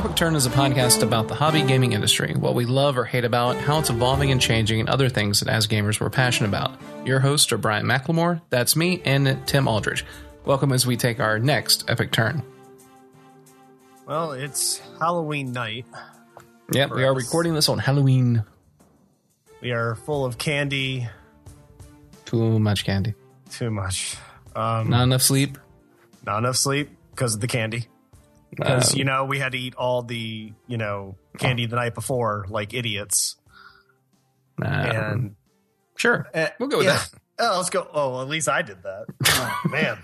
Epic Turn is a podcast about the hobby gaming industry, what we love or hate about, how it's evolving and changing, and other things that as gamers we're passionate about. Your hosts are Brian McLemore, that's me, and Tim Aldridge. Welcome as we take our next Epic Turn. Well, it's Halloween night. Yep, we are recording this on Halloween. We are full of candy. Too much candy. Too much. Um, Not enough sleep. not enough sleep because of the candy. Because Um, you know we had to eat all the you know candy the night before like idiots. um, And sure, uh, we'll go with yeah. that. Oh, let's go. Oh, well, at least I did that. Oh, man,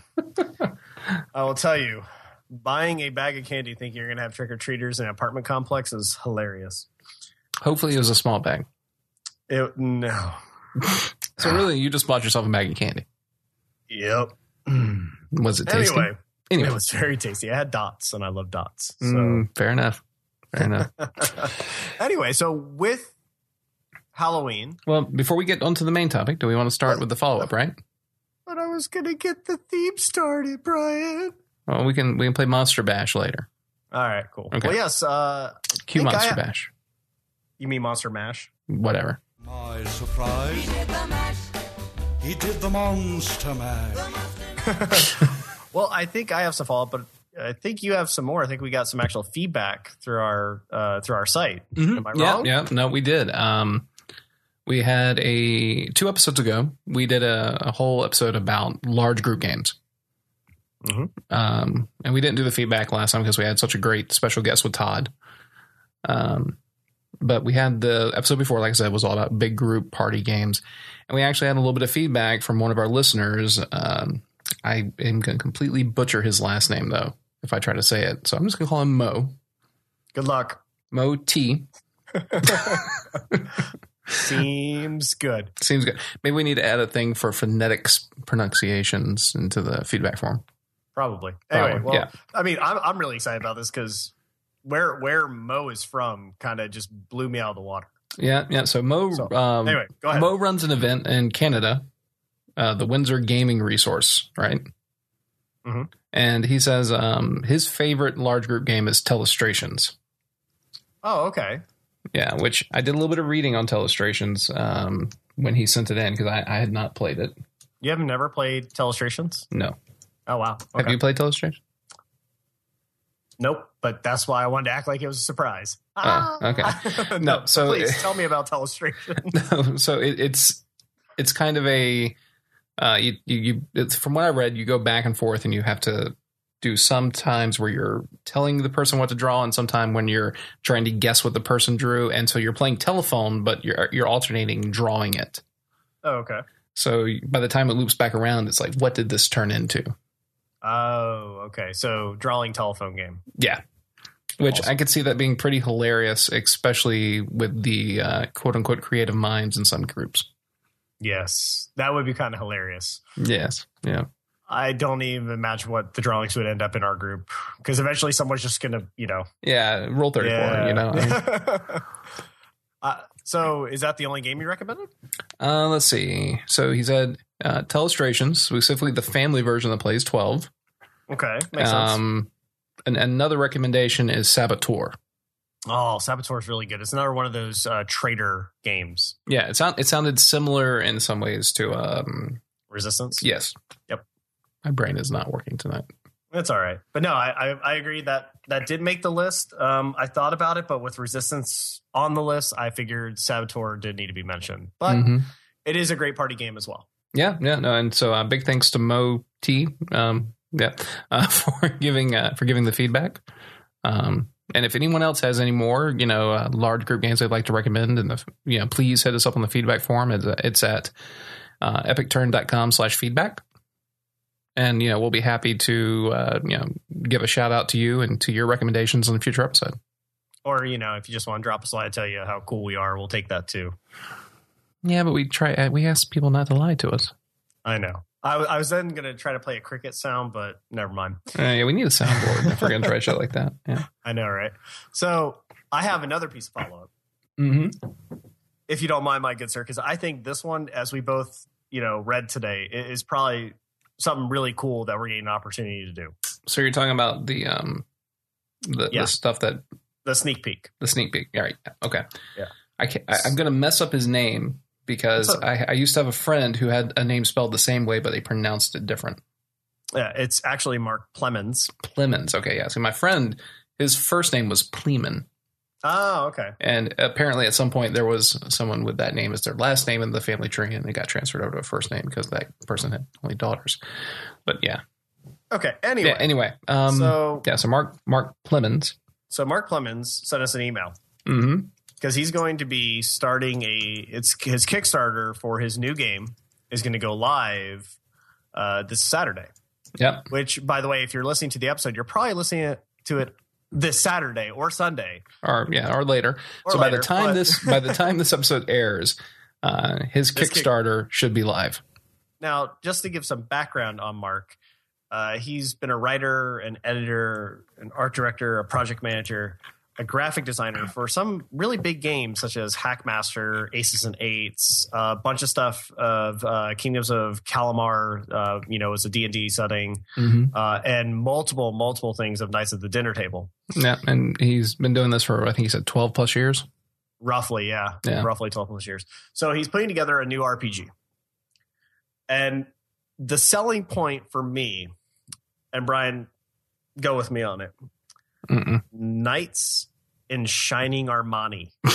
I will tell you, buying a bag of candy thinking you're going to have trick or treaters in an apartment complex is hilarious. Hopefully, it was a small bag. It, no. So, really, you just bought yourself a bag of candy. Yep. Was it tasty? Anyway, Anyway. it was very tasty. I had dots, and I love dots. So Mm, fair enough. Fair enough. anyway, so with Halloween, Well, before we get onto the main topic, do we want to start with the follow up, right? but I was gonna get the theme started, Brian. Well, we can we can play Monster Bash later. All right, cool. Okay. Well, yes. Uh, Cue Monster I- Bash. you mean Monster Mash? Whatever. My surprise. He did the monster mash. Well, I think I have some follow up, but I think you have some more. I think we got some actual feedback through our uh, through our site. Am I Mm-hmm. Yeah, wrong? yeah. No, we did. Um, we had a two episodes ago. We did a, a whole episode about large group games. Mhm. Um, and we didn't do the feedback last time because we had such a great special guest with Todd. Um, but we had the episode before, like I said, was all about big group party games, and we actually had a little bit of feedback from one of our listeners. Um, I am going to completely butcher his last name though if I try to say it, so I'm just going to call him Mo. Good luck. Mo T. Seems good. Seems good. Maybe we need to add a thing for phonetics pronunciations into the feedback form. Probably. Anyway, Probably, well, yeah. I mean, I'm I'm really excited about this because where where Mo is from kind of just blew me out of the water. Yeah, yeah. So Mo, So, um, anyway. Mo runs an event in Canada, uh, the Windsor Gaming Resource, right? Mhm. And he says um, his favorite large group game is Telestrations. Oh, okay. Yeah, which I did a little bit of reading on Telestrations um, when he sent it in because I, I had not played it. You have never played Telestrations? No. Oh wow. Have you played Telestrations? Nope. But that's why I wanted to act like it was a surprise. Oh, okay. no, No, so- please tell me about Telestrations. so it, it's it's kind of a uh, you, you, you it's, from what I read, you go back and forth, and you have to do some times where you're telling the person what to draw, and sometime when you're trying to guess what the person drew, and so you're playing telephone, but you're you're alternating drawing it. oh, okay. So by the time it loops back around, it's like, what did this turn into? Oh, okay. So drawing telephone game. Yeah. Which Awesome. I could see that being pretty hilarious, especially with the uh, quote unquote creative minds in some groups. Yes, that would be kind of hilarious. Yes. Yeah. I don't even imagine what the drawings would end up in our group because eventually someone's just gonna, you know, Yeah. Roll 34, you know. I mean, uh, so is that the only game you recommended? Uh, let's see. So he said uh, Telestrations, specifically the family version that plays 12. Okay, makes sense. Um, and another recommendation is Saboteur. Oh, Saboteur is really good. It's another one of those uh, trader games. Yeah, it, sound, it sounded similar in some ways to, um, Resistance. yes. Yep. My brain is not working tonight. That's all right. But no, I, I, I agree that that did make the list. Um, I thought about it, but with Resistance on the list, I figured Saboteur did need to be mentioned. But Mhm. it is a great party game as well. Yeah, yeah, no, and so uh, big thanks to Mo T, um, yeah, uh, for giving uh, for giving the feedback. Um, and if anyone else has any more, you know, uh, large group games they'd like to recommend, and the, you know, please hit us up on the feedback form. It's, uh, it's at uh, epicturn.com slash feedback. And, you know, we'll be happy to, uh, you know, give a shout out to you and to your recommendations on a future episode. Or, you know, if you just want to drop a slide, tell you how cool we are, we'll take that too. Yeah, but we try, uh, we ask people not to lie to us. I know. I, I was then going to try to play a cricket sound, but never mind. Uh, yeah, we need a soundboard if we're going to try shit like that. Yeah. I know, right? So I have another piece of follow up, Mm-hmm. if you don't mind, my good sir, because I think this one, as we both, you know, read today, is probably something really cool that we're getting an opportunity to do. So you're talking about the um the, Yeah. the stuff that The sneak peek. The sneak peek. All right. Okay. Yeah. I can't, I, I'm going to mess up his name because? I, I used to have a friend who had a name spelled the same way, but they pronounced it different. Yeah, it's actually Mark Plemons. Plemons. Okay. Yeah. So my friend, his first name was Pleeman. Oh, okay. And apparently at some point there was someone with that name as their last name in the family tree and they got transferred over to a first name because that person had only daughters. But yeah. Okay. Anyway, Yeah. Anyway. Um, so yeah. So Mark, Mark Plemons. so Mark Plemons sent us an email hmm because he's going to be starting a it's his Kickstarter for his new game is going to go live uh, this Saturday. Yep. Which, by the way, if you're listening to the episode, you're probably listening to it this Saturday or Sunday. Or yeah, or later. Or so by the time but- this by the time this episode airs, uh, his This kick- Kickstarter should be live. Now, just to give some background on Mark, uh, he's been a writer, an editor, an art director, a project manager, a graphic designer for some really big games such as Hackmaster, Aces and Eights, a bunch of stuff of uh, Kingdoms of Kalamar. Uh, you know, as a D and D setting, Mm-hmm. uh, and multiple, multiple things of Knights at the Dinner Table. Yeah, and he's been doing this for I think he said twelve plus years. Roughly, yeah, Yeah. roughly twelve plus years. So he's putting together a new RPG, and the selling point for me, and Brian, go with me on it. Mm-mm. Knights in Shining Armani.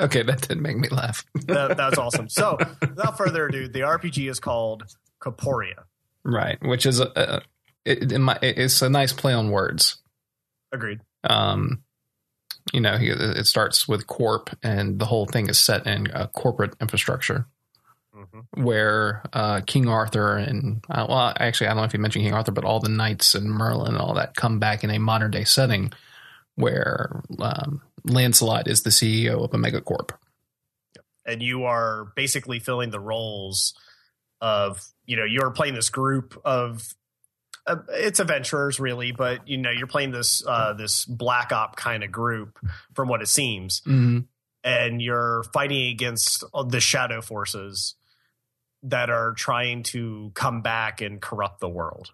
Okay, that didn't make me laugh. That, that's awesome. So, without further ado, the RPG is called Corporia. right, which is a, a it, in my, it's a nice play on words. Agreed. Um, you know, it starts with corp, and the whole thing is set in a corporate infrastructure hmm where uh, King Arthur and uh, well, actually, I don't know if you mentioned King Arthur, but all the knights and Merlin and all that come back in a modern day setting where um, Lancelot is the CEO of a megacorp. And you are basically filling the roles of, you know, you're playing this group of. Uh, it's adventurers, really, but you know you're playing this uh, this black op kind of group, from what it seems, Mm-hmm. and you're fighting against the shadow forces that are trying to come back and corrupt the world.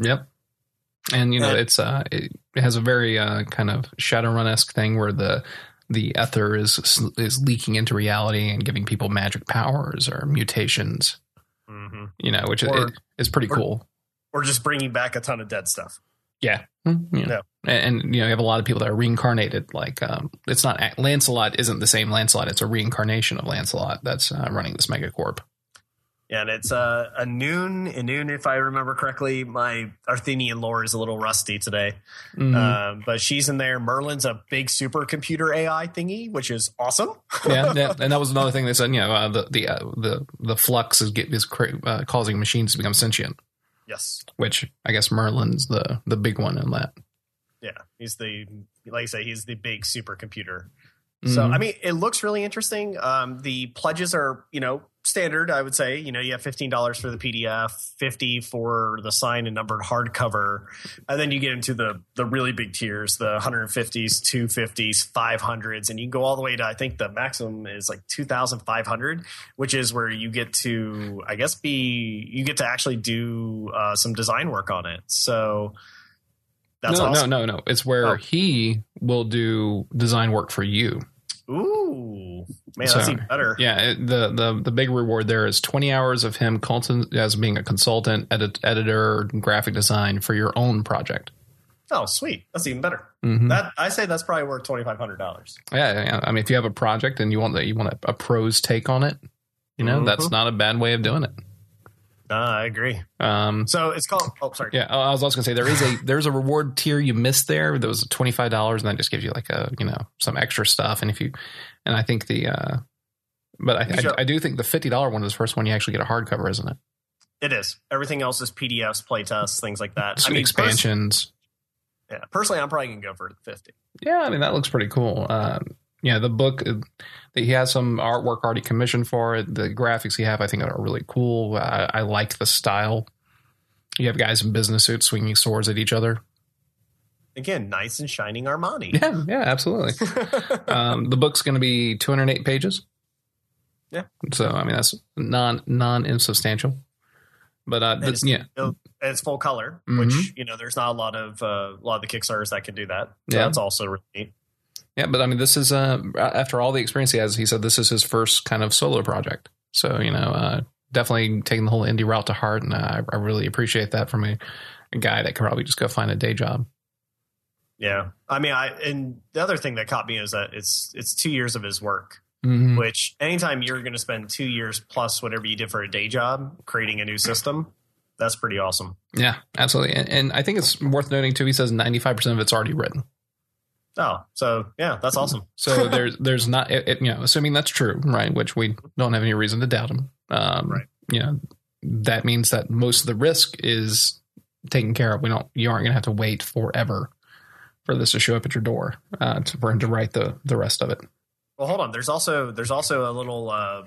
Yep. And you know, And- it's uh, it has a very uh, kind of Shadowrun esque thing where the the ether is is leaking into reality and giving people magic powers or mutations. Mm-hmm. You know, which Or- is, is pretty or- cool. Or just bringing back a ton of dead stuff. Yeah. You know. Yeah. And, and, you know, you have a lot of people that are reincarnated. Like, um, it's not Lancelot isn't the same Lancelot. It's a reincarnation of Lancelot that's uh, running this megacorp. Yeah, and it's uh, a noon. A noon, if I remember correctly. My Arthenian lore is a little rusty today, Mhm. um, but she's in there. Merlin's a big supercomputer AI thingy, which is awesome. yeah, yeah, and that was another thing they said. You know, uh, the the uh, the the flux is get, is cra- uh, causing machines to become sentient. Yes, Which I guess Merlin's the the big one in that. yeah, he's the like I say, he's the big supercomputer. So Mhm. I mean, it looks really interesting. Um, the pledges are, you know, standard. I would say, you know, you have fifteen dollars for the PDF, fifty for the signed and numbered hardcover, and then you get into the the really big tiers, the hundred fifties, two fifties, five hundreds, and you can go all the way to I think the maximum is like two thousand five hundred, which is where you get to, I guess, be you get to actually do uh, some design work on it. So that's no, awesome. no, no, no. It's where Oh. he will do design work for you. Ooh, man, So, that's even better. Yeah, it, the the the big reward there is twenty hours of him consult- as being a consultant, edit, editor, graphic design for your own project. Oh, sweet. That's even better. Mhm. That I say that's probably worth twenty five hundred dollars. Yeah, yeah. I mean, if you have a project and you want that, you want a, a pro's take on it. You know, that's Mhm. not a bad way of doing it. I agree. Um, So it's called. Oh, sorry. yeah, I was also gonna say there is a there's a reward tier you missed there. That was twenty five dollars, and that just gives you like a you know some extra stuff. And if you, and I think the, uh but I, I, I do think the fifty dollar one is the first one you actually get a hardcover, isn't it? It is. Everything else is PDFs, playtests, things like that. Some I mean, pers- expansions. yeah, personally, I'm probably gonna go for fifty. Yeah, I mean that looks pretty cool. Um, yeah, the book uh, he has some artwork already commissioned for it. The graphics he have, I think, are really cool. I, I like the style. You have guys in business suits swinging swords at each other. Again, nice and shining Armani. Yeah, yeah, absolutely. um, the book's going to be 208 pages. Yeah. So I mean that's non non insubstantial. But uh, the, it's- yeah, it's full color, Mhm. which you know there's not a lot of uh, a lot of the Kickstarters that can do that. So Yeah. that's also really neat. Yeah, but I mean, this is uh, after all the experience he has. He said this is his first kind of solo project. So you know, uh, definitely taking the whole indie route to heart, and I, I really appreciate that from a, a guy that can probably just go find a day job. Yeah, I mean, I and the other thing that caught me is that it's it's two years of his work. Mhm. Which anytime you're going to spend two years plus whatever you did for a day job creating a new system, that's pretty awesome. Yeah, absolutely. And, and I think it's worth noting too. He says ninety five percent of it's already written. Oh, so yeah, that's awesome. So there's there's not it, it- you know assuming that's true, right? Which we don't have any reason to doubt him. Um, Right. You know that means that most of the risk is taken care of. We don't you aren't going to have to wait forever for this to show up at your door uh, to, for him to write the the rest of it. Well, hold on. There's also there's also a little uh,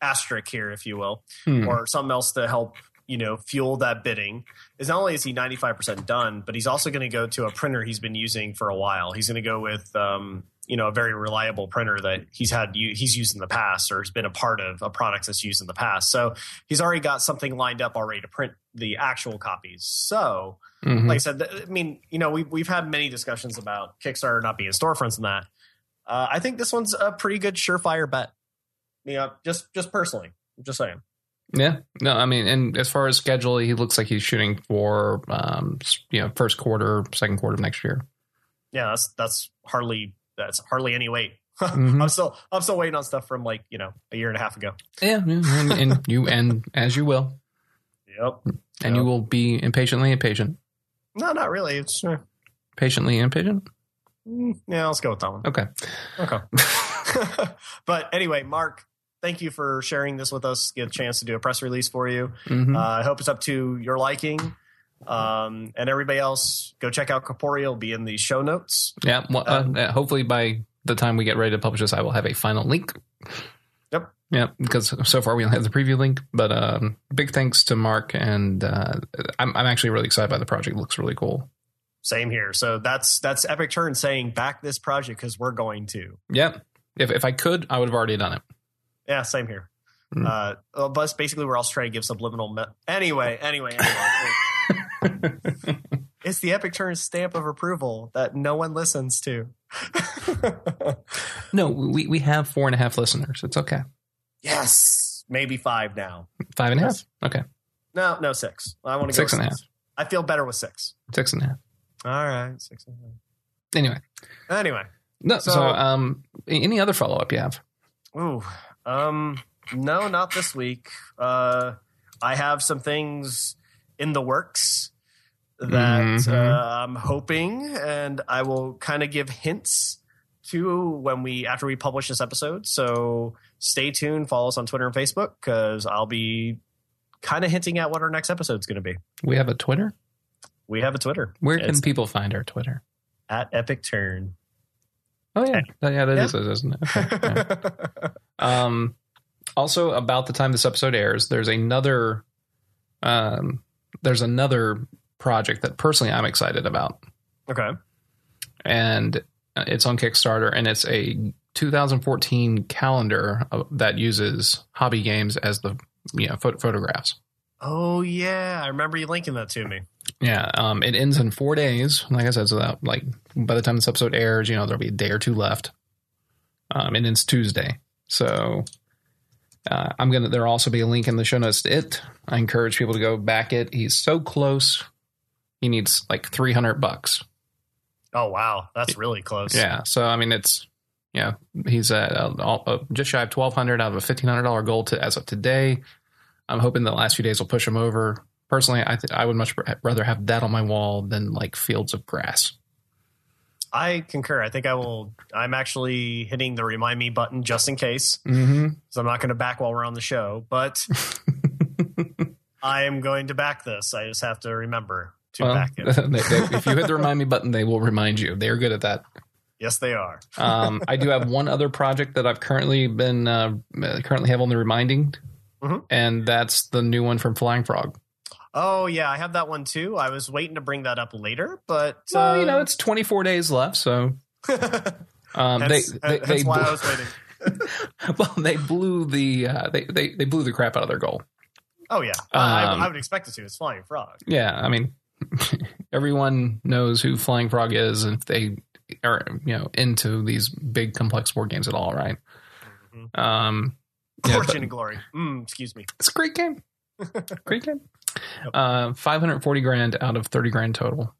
asterisk here, if you will, Hmm. or something else to help you know fuel that bidding. Is not only is he 95 percent done, but he's also going to go to a printer he's been using for a while. He's going to go with um, you know a very reliable printer that he's had he's used in the past or has been a part of a product that's used in the past. So he's already got something lined up already to print the actual copies. So Mhm. like I said, I mean, you know, we've we've had many discussions about Kickstarter not being storefronts and that. Uh, I think this one's a pretty good surefire bet. You know, just just personally, I'm just saying. Yeah, no, I mean, and as far as schedule, he looks like he's shooting for um, you know first quarter, second quarter of next year. Yeah, that's that's hardly that's hardly any wait. Mhm. I'm still I'm still waiting on stuff from like you know a year and a half ago. Yeah, and, and you and as you will, Yep. and you will be impatiently impatient, No, not really. It's eh, patiently impatient. mm, yeah. Let's go with that one. Okay. Okay. but anyway, Mark, thank you for sharing this with us. Get a chance to do a press release for you. Mhm. Uh, I hope it's up to your liking. Um, and everybody else, go check out Corporeal. It'll be in the show notes. Yeah. Well, uh, Um, uh, hopefully by the time we get ready to publish this, I will have a final link. Yep. Yeah, because so far we only have the preview link. But um, big thanks to Mark, and uh, I'm I'm actually really excited by the project. It looks really cool. Same here. So that's that's Epic Turn saying back this project because we're going to. Yep. If if I could, I would have already done it. Yeah, same here. Hmm. Uh, but basically, we're also trying to give subliminal. Me- anyway, anyway, anyway. it's the Epic Turn stamp of approval that no one listens to. No, we we have four and a half listeners. It's okay. yes, maybe five now. Five and a half. Okay. No, no six. I want to go Six with and a half. I feel better with six. Six and a half. All right, six and a half. Anyway. Anyway, No. So, So- um, any other follow up you have? ooh, um, no, not this week. Uh, I have some things in the works that Mhm. uh, I'm hoping, and I will kind of give hints to when we after we publish this episode. So stay tuned. Follow us on Twitter and Facebook because I'll be kind of hinting at what our next episode is going to be. We have a Twitter. We have a Twitter. Where can It's people find our Twitter? at Epic Turn. Oh yeah, Oh, yeah, that Yeah. is, isn't it? Okay, yeah. Um, also, about the time this episode airs, there's another, um, there's another project that personally I'm excited about, okay. and it's on Kickstarter, and it's a 2014 calendar that uses hobby games as the you know pho- photographs. Oh yeah, I remember you linking that to me. Yeah, um, it ends in four days. Like I said, so that like by the time this episode airs, you know there'll be a day or two left. Um, and it's Tuesday, so uh, I'm gonna. There'll also be a link in the show notes to it. I encourage people to go back it. He's so close. He needs like 300 bucks. Oh wow, that's really close. Yeah, so I mean it's yeah he's at uh, all, uh, just shy of 1200 out of a 1500 dollar goal to as of today. I'm hoping the last few days will push them over. Personally, I th- I would much rather have that on my wall than like fields of grass. I concur. I think I will. I'm actually hitting the remind me button just in case, Mm-hmm. so I'm not going to back while we're on the show. But I am going to back this. I just have to remember to Well, back it. they- they- if you hit the remind me button, they will remind you. They're good at that. Yes, they are. Um, I do have one other project that I've currently been uh, currently have on the reminding, Mhm. and that's the new one from Flying Frog. Oh yeah, I have that one too. I was waiting to bring that up later, but Well, you uh, know, it's 24 days left, so um, they hence, they, they why blew, I was waiting. well they blew the uh, they, they they blew the crap out of their goal. Oh yeah, I, Um, I would expect it to. It's flying frog. Yeah, I mean, everyone knows who Flying Frog is if they are you know into these big complex board games at all, right? Mhm. Um, yeah, Fortune but and glory. Mm, excuse me. it's a great game. Great game. Uh, 540 grand out of 30 grand total.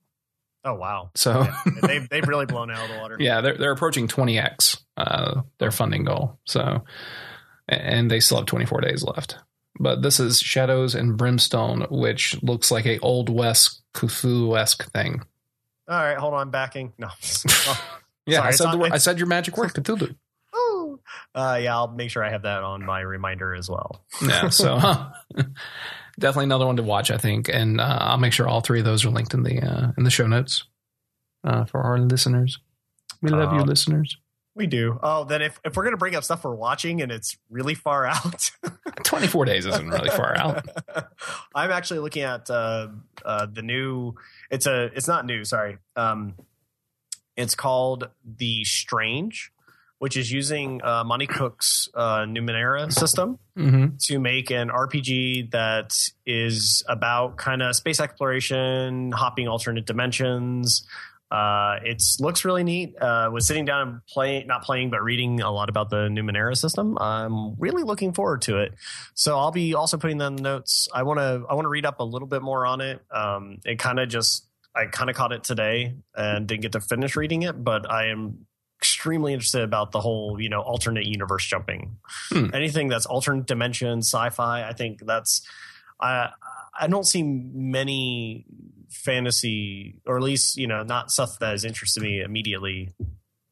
Oh wow. So Yeah, they've they've really blown out of the water. yeah, they're they're approaching 20x uh, their funding goal. So, and they still have 24 days left. But this is Shadows and Brimstone, which looks like a old west Cthulhu esque thing. All right, hold on. Backing. No. Oh, Yeah, Sorry, I said not- the word, I said your magic word, Cthulhu. Uh, yeah, I'll make sure I have that on my reminder as well. yeah, so definitely another one to watch, I think, and uh, I'll make sure all three of those are linked in the uh, in the show notes uh, for our listeners. We love you, Uh, listeners. We do. Oh, then if, if we're gonna bring up stuff we're watching and it's really far out, 24 days isn't really far out. I'm actually looking at uh, uh, the new. It's a. It's not new. Sorry. Um, it's called the Strange, which is using uh, Monte Cook's uh, Numenera system hmm to make an RPG that is about kind of space exploration, hopping alternate dimensions. Uh, it looks really neat. Uh, was sitting down and playing, not playing, but reading a lot about the Numenera system. I'm really looking forward to it. So I'll be also putting that in the notes. I want to, I want to read up a little bit more on it. Um, it kind of just, I kind of caught it today and didn't get to finish reading it, but I am extremely interested about the whole, you know, alternate universe jumping. Hmm. Anything that's alternate dimension, sci-fi, I think that's I I don't see many fantasy or at least, you know, not stuff that has interested me immediately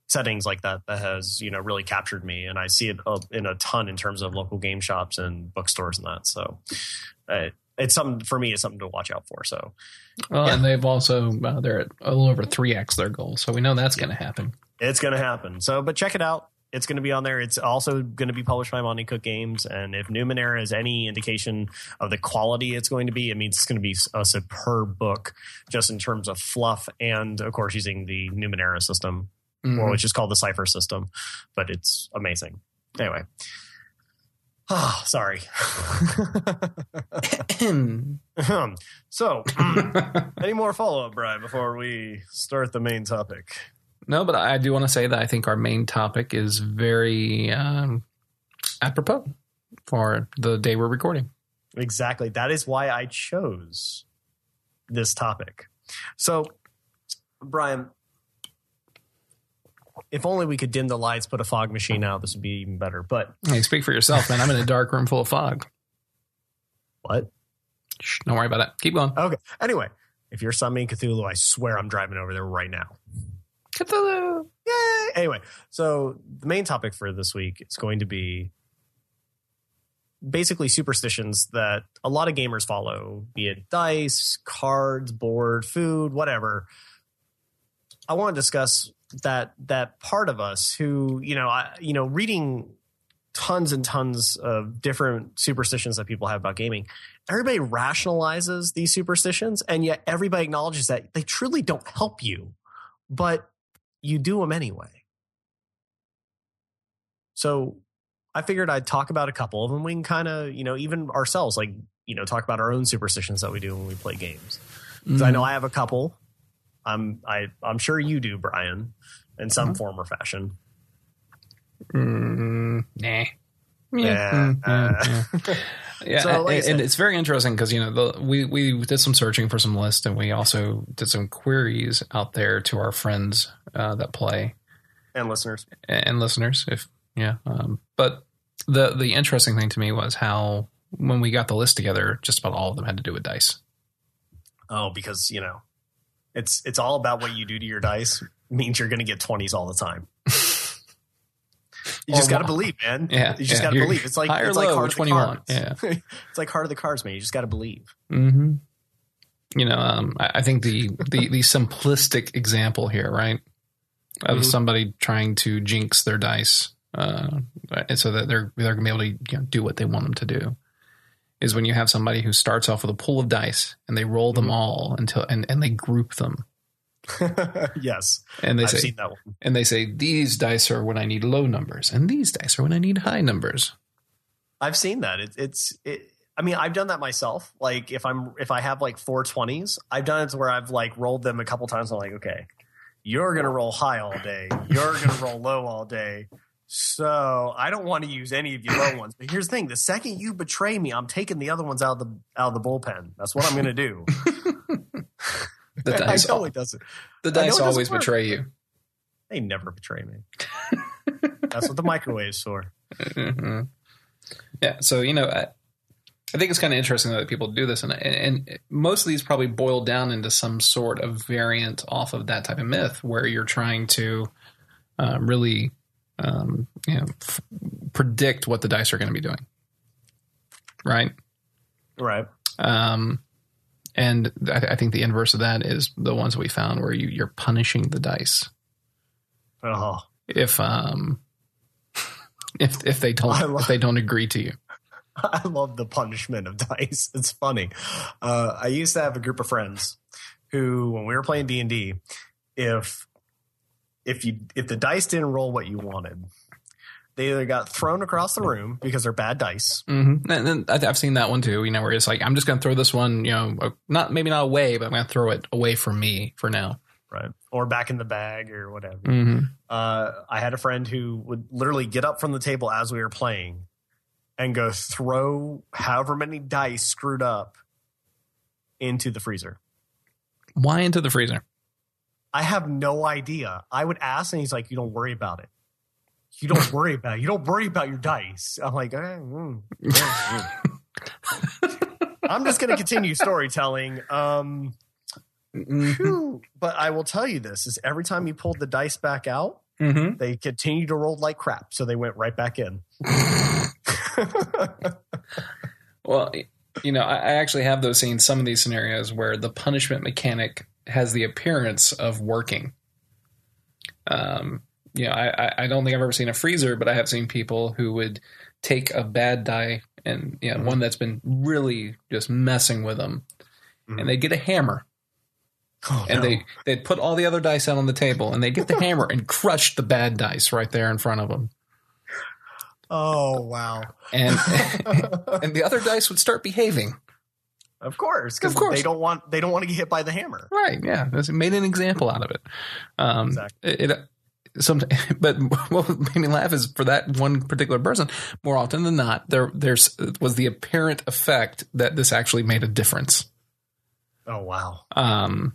settings like that that has, you know, really captured me and I see it in a ton in terms of local game shops and bookstores and that. So uh, it's something for me. It's something to watch out for. So Well, Yeah. and they've also uh, they're at a little over 3x their goal, so we know that's going to happen. It's going to happen. So, but check it out. It's going to be on there. It's also going to be published by Monte Cook Games. And if Numenera is any indication of the quality it's going to be, it means it's going to be a superb book just in terms of fluff and, of course, using the Numenera system, Mhm. or which is called the Cipher system. But it's amazing. Anyway. Ah, sorry. so, any more follow up, Brian, before we start the main topic? No, but I do want to say that I think our main topic is very um, apropos for the day we're recording. Exactly. That is why I chose this topic. So, Brian, if only we could dim the lights, put a fog machine out, this would be even better. But Hey, speak for yourself, man. I'm in a dark room full of fog. what? Shh, don't worry about it. Keep going. Okay. Anyway, if you're summoning Cthulhu, I swear I'm driving over there right now. Cthulhu. Yay! Anyway, so the main topic for this week is going to be basically superstitions that a lot of gamers follow, be it dice, cards, board, food, whatever. I want to discuss that that part of us who, you know, I, you know, reading tons and tons of different superstitions that people have about gaming. Everybody rationalizes these superstitions, and yet everybody acknowledges that they truly don't help you, but you do them anyway. So I figured I'd talk about a couple of them. We can kind of, you know, even ourselves, like, you know, talk about our own superstitions that we do when we play games. 'Cause I know I have a couple. I'm I I'm sure you do, Brian, in some Mhm. form or fashion. Mm, nah. Yeah, Yeah, mm, yeah, uh, yeah. Yeah, So, like I and, and it's very interesting because you know the, we we did some searching for some lists, and we also did some queries out there to our friends uh, that play and listeners. and, and listeners. If yeah, um, but the the interesting thing to me was how when we got the list together, just about all of them had to do with dice. Oh, because you know, it's it's all about what you do to your dice. Means you're going to get twenties all the time. You just got to believe, man. Yeah, you just yeah, got to believe. It's like it's like low, heart which of the one you want? cards. Yeah. it's like heart of the cards, man. You just got to believe. Mm-hmm. You know, um, I, I think the, the the simplistic example here, right, of Mhm. somebody trying to jinx their dice, uh, and so that they're they're gonna be able to you know, do what they want them to do, is when you have somebody who starts off with a pool of dice and they roll them Mhm. all until and and they group them yes, and they I've say seen that one. and they say these dice are when I need low numbers and these dice are when I need high numbers. I've seen that. It, it's it, I mean, I've done that myself. Like if I'm if I have like four twenties, I've done it to where I've like rolled them a couple times. I'm like, okay, you're gonna roll high all day. You're gonna roll low all day. So I don't want to use any of your low ones. But here's the thing: the second you betray me, I'm taking the other ones out of the out of the bullpen. That's what I'm gonna do. The I dice, know it doesn't. the I dice always work. betray you. They never betray me. That's what the microwave's for. Mhm. Yeah. So you know, I, I think it's kind of interesting that people do this, and, and and most of these probably boil down into some sort of variant off of that type of myth, where you're trying to uh, really, um, you know, f- predict what the dice are going to be doing, right? Right. Um, and I, I think the inverse of that is the ones we found where you, you're punishing the dice Oh, if um if if they don't love- if they don't agree to you. I love the punishment of dice. It's funny. Uh, I used to have a group of friends who, when we were playing D and D, if if you if the dice didn't roll what you wanted, they either got thrown across the room because they're bad dice. Mm-hmm. And I've seen that one too. You know, where it's like I'm just going to throw this one. You know, not maybe not away, but I'm going to throw it away from me for now. Right. Or back in the bag or whatever. Mm-hmm. Uh, I had a friend who would literally get up from the table as we were playing and go throw however many dice screwed up into the freezer. Why into the freezer? I have no idea. I would ask, and he's like, "You don't worry about it. You don't worry about it. You don't worry about your dice." I'm like, eh, mm, mm, mm." "I'm just going to continue storytelling." Um, phew. but I will tell you this: is every time you pulled the dice back out, Mm-hmm. they continued to roll like crap, so they went right back in. Well, you know, I, I actually have those seen some of these scenarios where the punishment mechanic has the appearance of working. Um, you know, I, I- don't think I've ever seen a freezer, but I have seen people who would take a bad die and you know Mhm. one that's been really just messing with them, Mhm. and they get a hammer Oh, and no. they they'd put all the other dice out on the table and they get the hammer and crush the bad dice right there in front of them, oh wow! and and the other dice would start behaving. of course, because Of course. they don't want they don't want to get hit by the hammer. Right. Yeah. That's- made an example out of it. Um, Exactly. It, it some, but what made me laugh is for that one particular person. More often than not, there there's was the apparent effect that this actually made a difference. Oh wow! Um,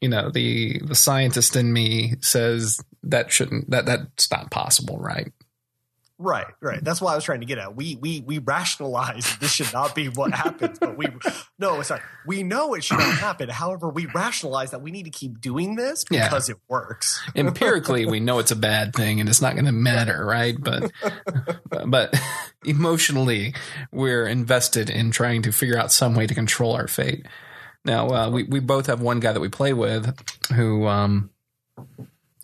you know, the the scientist in me says that shouldn't that that's not possible, right? Right, right. That's what I was trying to get at. We we we rationalize this should not be what happens, but we no, it's not. We know it should not happen. However, we rationalize that we need to keep doing this Yeah. because it works. Empirically, we know it's a bad thing and it's not going to matter, right? But but emotionally, we're invested in trying to figure out some way to control our fate. Now, uh, we we both have one guy that we play with who, um,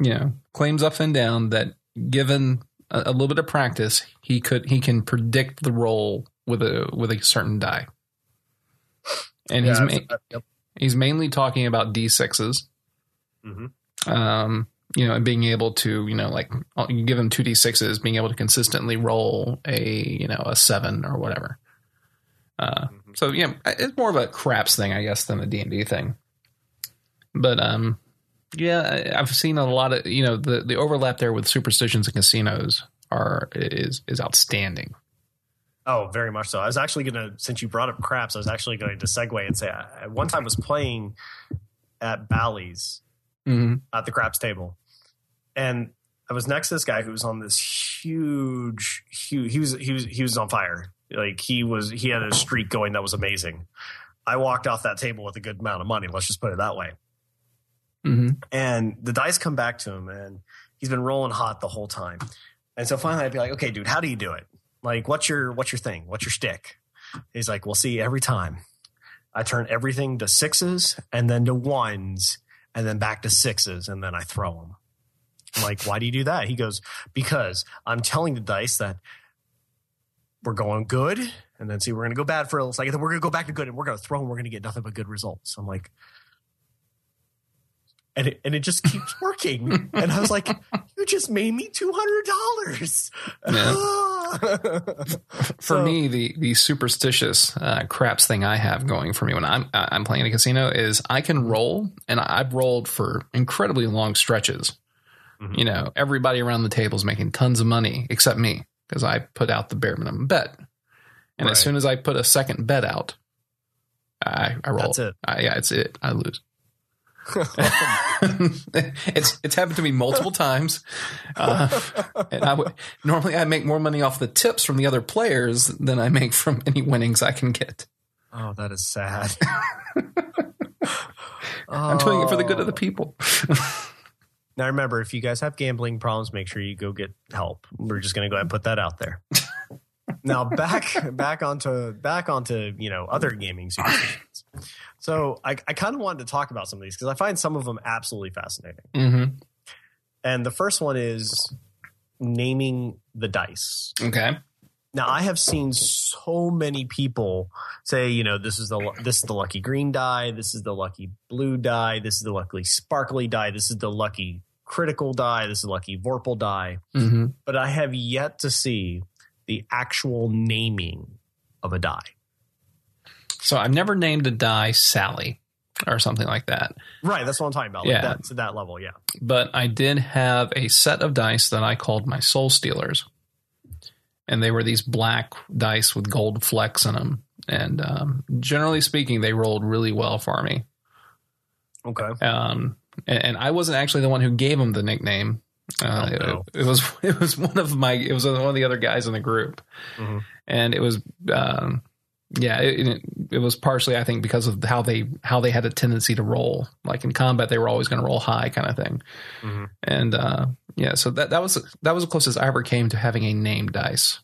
you know, claims up and down that given a, a little bit of practice, he could he can predict the roll with a with a certain die, and he's ma- yep. he's mainly talking about d sixes Mhm. um, you know, and being able to, you know, like you give them two d sixes, being able to consistently roll a, you know, a seven or whatever. Uh, Mhm. so yeah, it's more of a craps thing, I guess, than a D and D thing. But um, yeah, I've seen a lot of, you know, the the overlap there with superstitions and casinos are is is outstanding. Oh, very much so. I was actually going to, since you brought up craps, I was actually going to segue and say, I, at one time I was playing at Bally's hmm at the craps table, and I was next to this guy who was on this huge, huge. He was he was he was on fire. Like he was he had a streak going that was amazing. I walked off that table with a good amount of money. Let's just put it that way. Hmm And the dice come back to him, and he's been rolling hot the whole time. And so finally, I'd be like, "Okay, dude, how do you do it? Like, what's your what's your thing? What's your stick?" He's like, "Well, see, every time I turn everything to sixes, and then to ones, and then back to sixes, and then I throw them." I'm like, "Why do you do that?" He goes, "Because I'm telling the dice that we're going good, and then see, we're going to go bad for a second, then we're going to go back to good, and we're going to throw, and we're going to get nothing but good results." I'm like and it, and it just keeps working. and I was like, "You just made me two hundred dollars." For So- me, the the superstitious uh, craps thing I have going for me when I'm I'm playing a casino is I can roll, and I've rolled for incredibly long stretches. Mhm. You know, everybody around the table is making tons of money except me because I put out the bare minimum bet, and Right. as soon as I put a second bet out, I I roll. That's it. I, yeah, it's it. I lose. it's it's happened to me multiple times, uh, and I would normally I make more money off the tips from the other players than I make from any winnings I can get. oh, that is sad. I'm doing it for the good of the people. Now remember, if you guys have gambling problems, make sure you go get help. We're just going to go ahead and put that out there. now back back onto back onto you know other gaming superstitions. So I, I kind of wanted to talk about some of these because I find some of them absolutely fascinating. hmm And the first one is naming the dice. Okay. Now I have seen so many people say, you know, this is the this is the lucky green die, this is the lucky blue die, this is the lucky sparkly die, this is the lucky critical die, this is the lucky vorpal die. hmm But I have yet to see the actual naming of a die. So I've never named a die Sally or something like that, Right, that's what I'm talking about. Yeah. Like that to that level, yeah. but I did have a set of dice that I called my Soul Stealers, and they were these black dice with gold flecks in them. And um, generally speaking, they rolled really well for me. Okay. um, and, and I wasn't actually the one who gave him the nickname. Uh, Oh, no. it, it was it was one of my it was one of the other guys in the group, Mhm. and it was um, yeah it, it, it was partially I think because of how they how they had a tendency to roll like in combat they were always going to roll high kind of thing, Mhm. and uh, yeah so that that was that was the closest I ever came to having a named dice.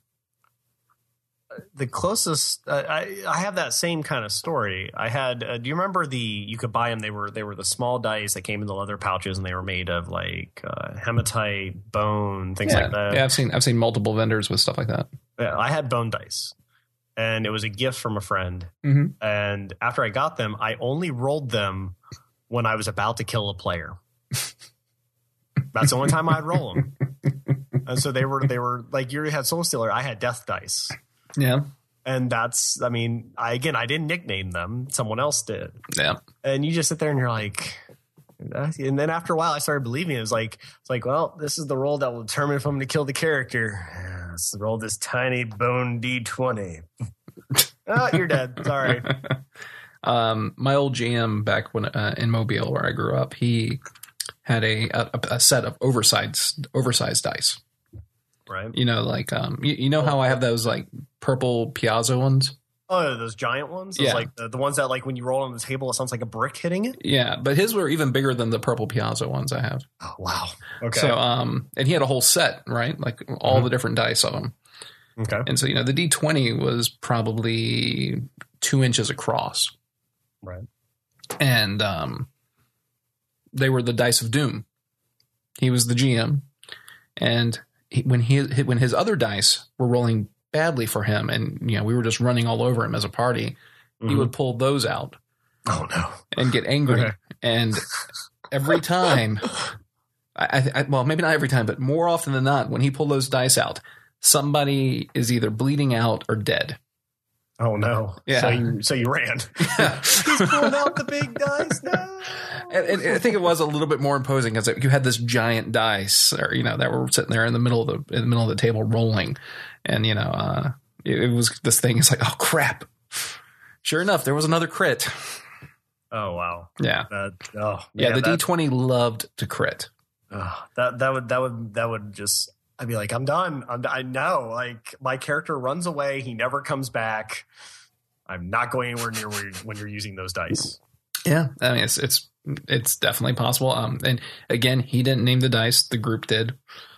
the closest uh, I, I have that same kind of story. I had. Uh, do you remember the? You could buy them. They were they were the small dice that came in the leather pouches, and they were made of like uh, hematite, bone, things yeah, like that. yeah, I've seen I've seen multiple vendors with stuff like that. Yeah, I had bone dice, and it was a gift from a friend. Mhm. And after I got them, I only rolled them when I was about to kill a player. That's the only time I'd roll them. And so they were they were like you had Soul Stealer. I had Death dice. Yeah, and that's i mean i again i didn't nickname them someone else did yeah. and you just sit there and you're like and then after a while i started believing it, it was like it's like well this is the roll that will determine if i'm going to kill the character let's roll this tiny bone d20 oh you're dead sorry um, my old GM back when uh, in Mobile where I grew up, he had a a, a set of oversized oversized dice. right You know, like um, you, you know how I have those like purple Piazza ones. Oh those giant ones those Yeah. like the, the ones that like when you roll on the table it sounds like a brick hitting it Yeah, but his were even bigger than the purple Piazza ones I have. oh wow okay So um, and he had a whole set, right? Like all the different dice of them. okay And so you know, the D twenty was probably two inches across. right and um, they were the dice of doom. He was the GM, and he, when he when his other dice were rolling badly for him, and you know we were just running all over him as a party, he Mhm. would pull those out oh no and get angry. Okay. And every time, I, I, well maybe not every time, but more often than not, when he pulled those dice out, somebody is either bleeding out or dead. oh no Yeah. so you so you ran He's pulling out the big dice now. And, and I think it was a little bit more imposing because you had this giant dice, or you know, that were sitting there in the middle of the in the middle of the table rolling, and you know, uh, it, it was this thing. It's like, oh crap! Sure enough, there was another crit. Oh wow. Yeah, That oh yeah. man, the D twenty loved to crit. oh, that that would that would that would just I'd be like I'm done. I'm I know like my character runs away. He never comes back. I'm not going anywhere near where you're, when you're using those dice. Yeah, I mean, it's it's it's definitely possible. Um, and again, he didn't name the dice; the group did.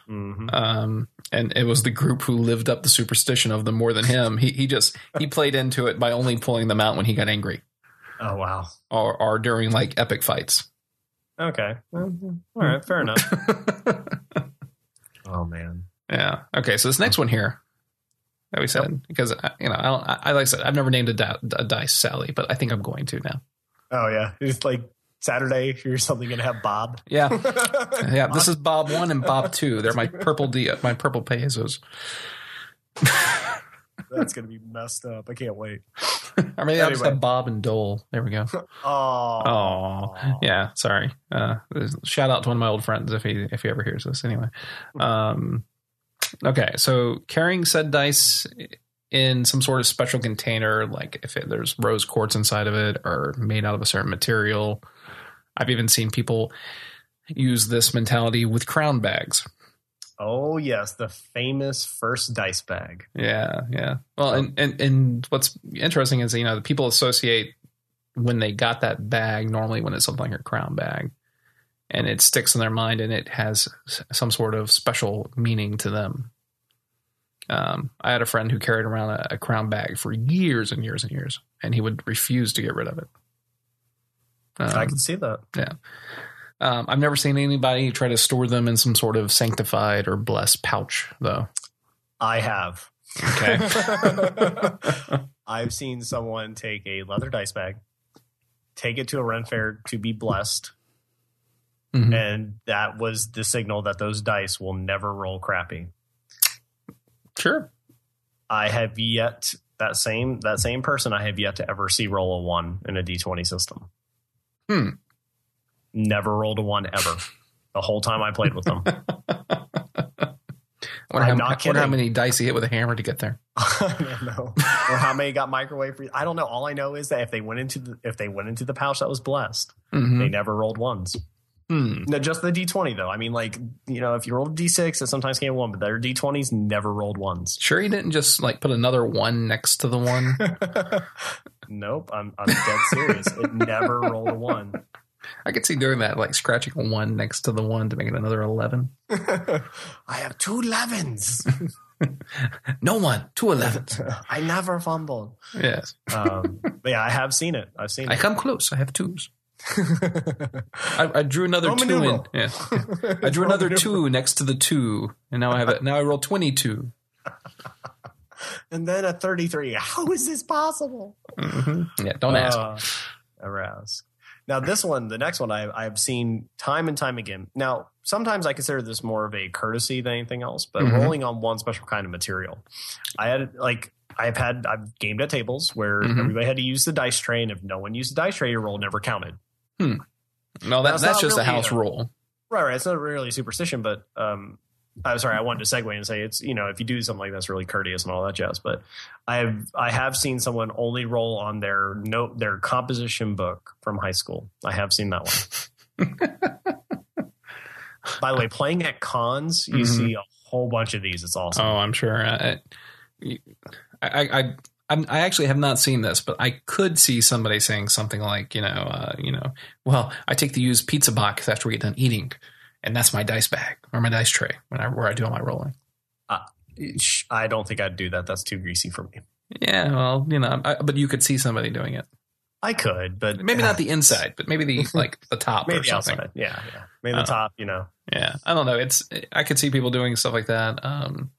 Hmm Um, and it was the group who lived up the superstition of them more than him. He he just he played into it by only pulling them out when he got angry. Oh wow. or, or during like epic fights. Okay. All right. Fair enough. Oh man. yeah. Okay. So this next one here that we said because I- you know I, don't, I like I said I've never named a, di- a dice Sally, but I think I'm going to now. Oh yeah. It's like Saturday. You're something gonna have Bob. Yeah. Yeah. This is Bob one and Bob two. They're my purple D my purple pesos. That's gonna be messed up. I can't wait. or maybe I'll just Anyway. have Bob and Dole. There we go. Oh, Oh, yeah. Sorry. Uh, shout out to one of my old friends if he if he ever hears this. Anyway, um, okay. So carrying said dice in some sort of special container, like if it, there's rose quartz inside of it or made out of a certain material. I've even seen people use this mentality with crown bags. Oh yes, the famous first dice bag. Yeah, yeah. Well, and, and and what's interesting is you know the people associate when they got that bag normally when it's something like a crown bag, and it sticks in their mind and it has some sort of special meaning to them. Um, I had a friend who carried around a, a crown bag for years and years and years, and he would refuse to get rid of it. I Um, can see that. Yeah. Um, I've never seen anybody try to store them in some sort of sanctified or blessed pouch, though. I have. Okay. I've seen someone take a leather dice bag, take it to a Ren fair to be blessed, Mhm. and that was the signal that those dice will never roll crappy. Sure. I have yet that same that same person I have yet to ever see roll a one in a D twenty system. Hmm. Never rolled a one ever. The whole time I played with them. I how, not wonder how many dice he hit with a hammer to get there. I don't know. or how many got microwave free. I don't know. All I know is that if they went into the if they went into the pouch that was blessed, Mhm. they never rolled ones. Hmm. No, just the D twenty though. I mean, like you know, if you rolled a D six, it sometimes came one, but their D twenties never rolled ones. Sure, he didn't just like put another one next to the one. nope, I'm I'm dead serious. It never rolled a one. I could see doing that, like scratching a one next to the one to make it another eleven. I have two elevens. No one, two elevens. I never fumble. yes, Um, but yeah, I have seen it. I've seen I it. come close. I have twos. I, I drew another Roman two in. Yeah. I drew another two next to the two, and now I have it. Now I roll twenty-two. And then a thirty-three. How is this possible? Mhm. Yeah, don't ask. Uh, arouse. Now, this one, the next one, I, I've seen time and time again. Now, sometimes I consider this more of a courtesy than anything else, but Mhm. rolling on one special kind of material. I had like I've had I've gamed at tables where Mhm. everybody had to use the dice tray, and if no one used the dice tray, your roll never counted. Hmm. No, that, That's that's just a house a- rule. Right, right. It's not really superstition, but um, I'm sorry. I wanted to segue and say it's you know if you do something like that's really courteous and all that jazz. But I have I have seen someone only roll on their note their composition book from high school. I have seen that one. By the way, playing at cons, you Mhm. see a whole bunch of these. It's awesome. Oh, I'm sure. I, I, I, I'm, I actually have not seen this, but I could see somebody saying something like, you know, uh, you know, well, I take the used pizza box after we get done eating, and that's my dice bag or my dice tray when I where I do all my rolling. Sh- I don't think I'd do that. That's too greasy for me. Yeah, well, you know, I, but you could see somebody doing it. I could, but Maybe not the inside, but maybe the like the top maybe or something. outside. Yeah, yeah. Maybe Uh, the top. You know. Yeah, I don't know. It's I could see people doing stuff like that. Um,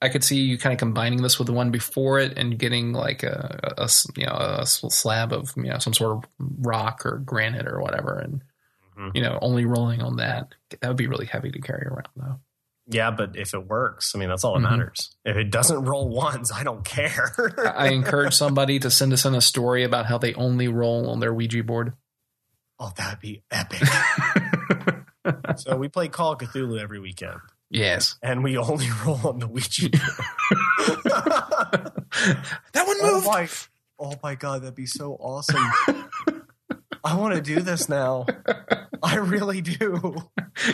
I could see you kind of combining this with the one before it and getting like a you know a slab of you know some sort of rock or granite or whatever, and Mhm. you know only rolling on that. That would be really heavy to carry around, though. Yeah, but if it works, I mean, that's all that Mhm. matters. If it doesn't roll ones, I don't care. I encourage somebody to send us in a story about how they only roll on their Ouija board. oh, that'd be epic. so we play Call of Cthulhu every weekend, yes, and we only roll on the Ouija. that one oh moved. my! Oh my god, that'd be so awesome. I want to do this now. I really do.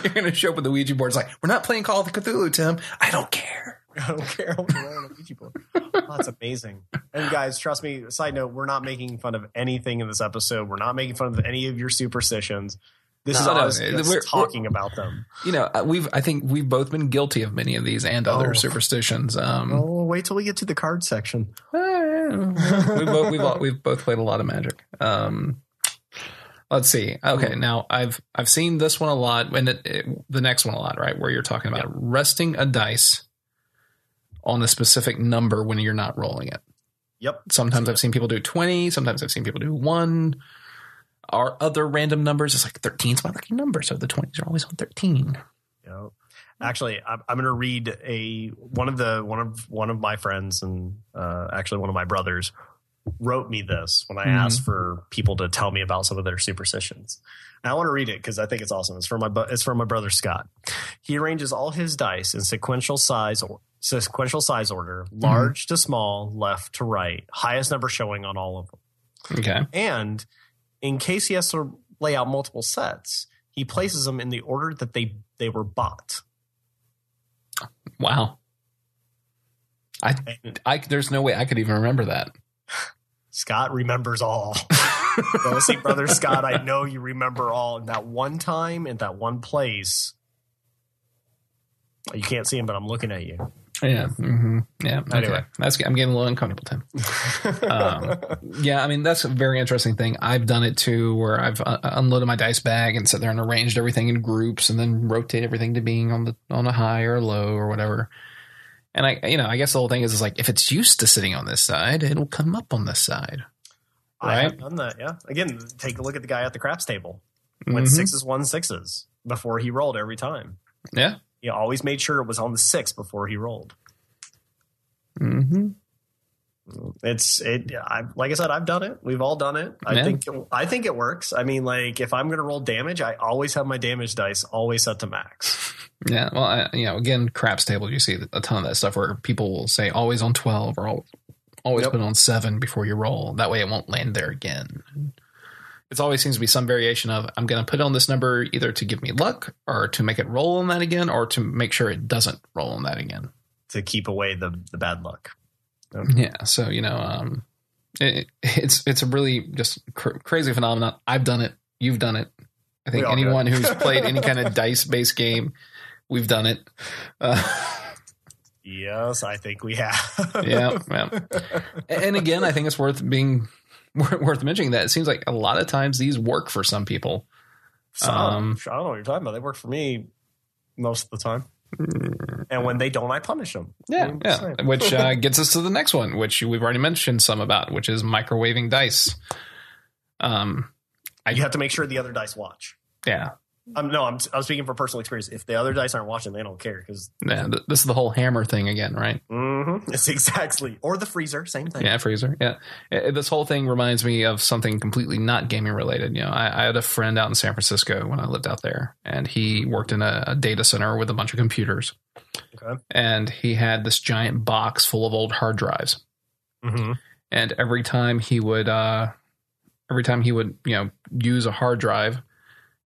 You're gonna show up with the Ouija board. It's like we're not playing Call of Cthulhu, Tim. I don't care. I don't care. I want on a Ouija board. Oh, that's amazing. And guys, trust me. Side note: We're not making fun of anything in this episode. We're not making fun of any of your superstitions. This is No, no, us we're- just we're- talking about them. you know, uh, we've I think we've both been guilty of many of these and other Oh. superstitions. Um, Oh, wait till we get to the card section. we both we've all, we've both played a lot of Magic. Um, let's see. Okay, now I've I've seen this one a lot, and it, it, the next one a lot, right? Where you're talking about resting a dice on a specific number when you're not rolling it. Yep. Sometimes I've seen people do twenty. Sometimes I've seen people do one. Our other random numbers is like 13 is my lucky number, so the 20s are always on 13. Yep. Actually, I'm, I'm going to read a one of the one of one of my friends and uh, actually one of my brothers wrote me this when I Mhm. asked for people to tell me about some of their superstitions. And I want to read it because I think it's awesome. It's from my bu- it's from my brother Scott. He arranges all his dice in sequential size or sequential size order, large to small, left to right, highest number showing on all of them. Okay. And in case he has to lay out multiple sets, he places them in the order that they they were bought. Wow. I, I, there's no way I could even remember that. Scott remembers all. see, brother Scott, I know you remember all. In that one time, in that one place, you can't see him, but I'm looking at you. Yeah. hmm Yeah. Okay. Anyway. That's, I'm getting a little uncomfortable, Tim. Um, yeah. I mean, that's a very interesting thing. I've done it too, where I've uh, unloaded my dice bag and sat there and arranged everything in groups and then rotate everything to being on the, on a high or low or whatever. And I, you know, I guess the whole thing is, is like, if it's used to sitting on this side, it'll come up on this side. I have done that. Yeah. Again, take a look at the guy at the craps table. Went Mhm. sixes, one sixes before he rolled every time. Yeah. He always made sure it was on the six before he rolled. hmm It's it. I like I said, I've done it. We've all done it. I Yeah. think I think it works. I mean, like if I'm going to roll damage, I always have my damage dice always set to max. Yeah, well, I, you know, again, craps table, you see a ton of that stuff where people will say always on twelve or always Yep. put on seven before you roll. That way, it won't land there again. It always seems to be some variation of I'm going to put on this number either to give me luck or to make it roll on that again or to make sure it doesn't roll on that again. to keep away the the bad luck. Yeah, so you know, um, it, it's it's a really just cr- crazy phenomenon. I've done it. You've done it. I think We all do anyone who's played any kind of dice based game, we've done it. Uh, Yes, I think we have. yeah, yeah. And again, I think it's worth being worth mentioning that it seems like a lot of times these work for some people. Some, Um, I don't know what you're talking about. They work for me most of the time, and when they don't, I punish them. Yeah, yeah. Which uh, gets us to the next one, which we've already mentioned some about, which is microwaving dice. Um, you have to make sure the other dice watch. yeah, Um, no, I'm I'm speaking from personal experience. If the other dice aren't watching, they don't care because yeah. th- This is the whole hammer thing again, right? Mm-hmm. It's exactly or the freezer, same thing. Yeah, freezer. Yeah, Uh, this whole thing reminds me of something completely not gaming related. You know, I, I had a friend out in San Francisco when I lived out there, and he worked in a, a data center with a bunch of computers, Okay. and he had this giant box full of old hard drives. Mm-hmm. and every time he would uh every time he would you know use a hard drive